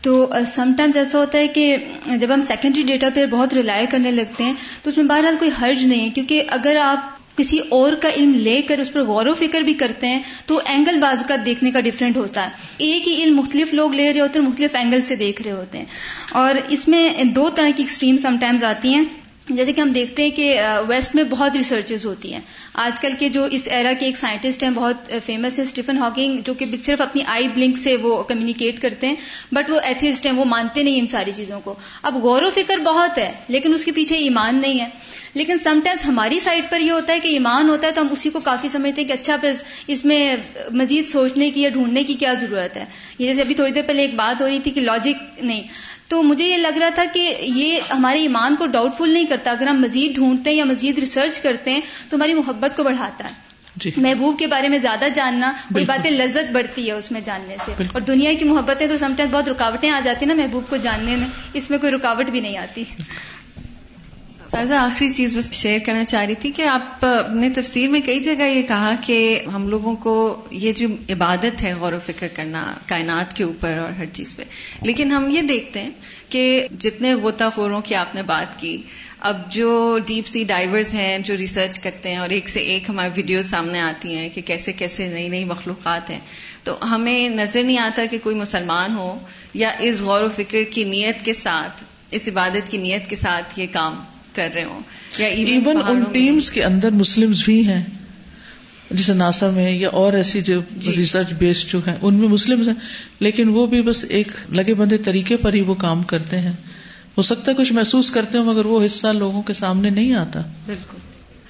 تو سم ٹائمز ایسا ہوتا ہے کہ جب ہم سیکنڈری ڈیٹا پہ بہت ریلائی کرنے لگتے ہیں تو اس میں بہرحال کوئی حرج نہیں ہے، کیونکہ اگر آپ کسی اور کا علم لے کر اس پر غور و فکر بھی کرتے ہیں، تو اینگل بازو کا دیکھنے کا ڈفرینٹ ہوتا ہے۔ ایک ہی علم مختلف لوگ لے رہے ہوتے ہیں، مختلف اینگل سے دیکھ رہے ہوتے ہیں۔ اور اس میں دو طرح کی ایکسٹریم سم ٹائمز آتی ہیں۔ جیسے کہ ہم دیکھتے ہیں کہ ویسٹ میں بہت ریسرچز ہوتی ہیں۔ آج کل کے جو اس ایرا کے ایک سائنٹسٹ ہیں، بہت فیمس ہے اسٹیفن ہاکنگ، جو کہ صرف اپنی آئی بلنک سے وہ کمیونیکیٹ کرتے ہیں۔ بٹ وہ ایتھیسٹ ہیں، وہ مانتے نہیں ان ساری چیزوں کو۔ اب غور و فکر بہت ہے، لیکن اس کے پیچھے ایمان نہیں ہے۔ لیکن سم ٹائمز ہماری سائڈ پر یہ ہوتا ہے کہ ایمان ہوتا ہے تو ہم اسی کو کافی سمجھتے ہیں کہ اچھا پھر اس میں مزید سوچنے کی یا ڈھونڈنے کی کیا ضرورت ہے۔ یہ جیسے ابھی تھوڑی دیر پہلے ایک بات ہو رہی تھی کہ لاجک نہیں۔ تو مجھے یہ لگ رہا تھا کہ یہ ہمارے ایمان کو ڈاؤٹ فل نہیں کرتا۔ اگر ہم مزید ڈھونڈتے ہیں یا مزید ریسرچ کرتے ہیں تو ہماری محبت کو بڑھاتا ہے۔ جی۔ محبوب کے بارے میں زیادہ جاننا کوئی باتیں لذت بڑھتی ہے اس میں جاننے سے۔ اور دنیا کی محبتیں تو سمٹائم بہت رکاوٹیں آ جاتی ہیں نا محبوب کو جاننے میں۔ اس میں کوئی رکاوٹ بھی نہیں آتی۔ سازا، آخری چیز بس شیئر کرنا چاہ رہی تھی کہ آپ نے تفسیر میں کئی جگہ یہ کہا کہ ہم لوگوں کو یہ جو عبادت ہے غور و فکر کرنا، کائنات کے اوپر اور ہر چیز پہ۔ لیکن ہم یہ دیکھتے ہیں کہ جتنے غوطہ خوروں کی آپ نے بات کی، اب جو ڈیپ سی ڈائیورز ہیں جو ریسرچ کرتے ہیں اور ایک سے ایک ہماری ویڈیو سامنے آتی ہیں کہ کیسے کیسے نئی نئی مخلوقات ہیں، تو ہمیں نظر نہیں آتا کہ کوئی مسلمان ہو یا اس غور و فکر کی نیت کے ساتھ، اس عبادت کی نیت کے ساتھ یہ کام کر رہے ہوں یا ایون ان ٹیمز کے اندر مسلم بھی ہیں جیسے ناسا میں یا اور ایسی جو ریسرچ بیسڈ جو ہیں ان میں مسلم ہیں لیکن وہ بھی بس ایک لگے بندے طریقے پر ہی وہ کام کرتے ہیں۔ ہو سکتا ہے کچھ محسوس کرتے ہوں مگر وہ حصہ لوگوں کے سامنے نہیں آتا۔ بالکل۔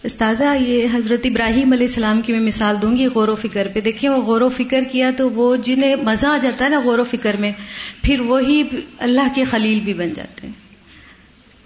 استاذہ یہ حضرت ابراہیم علیہ السلام کی میں مثال دوں گی غور و فکر پہ۔ دیکھیں وہ غور و فکر کیا تو وہ جنہیں مزہ آ جاتا ہے نا غور و فکر میں پھر وہی اللہ کے خلیل بھی بن جاتے ہیں۔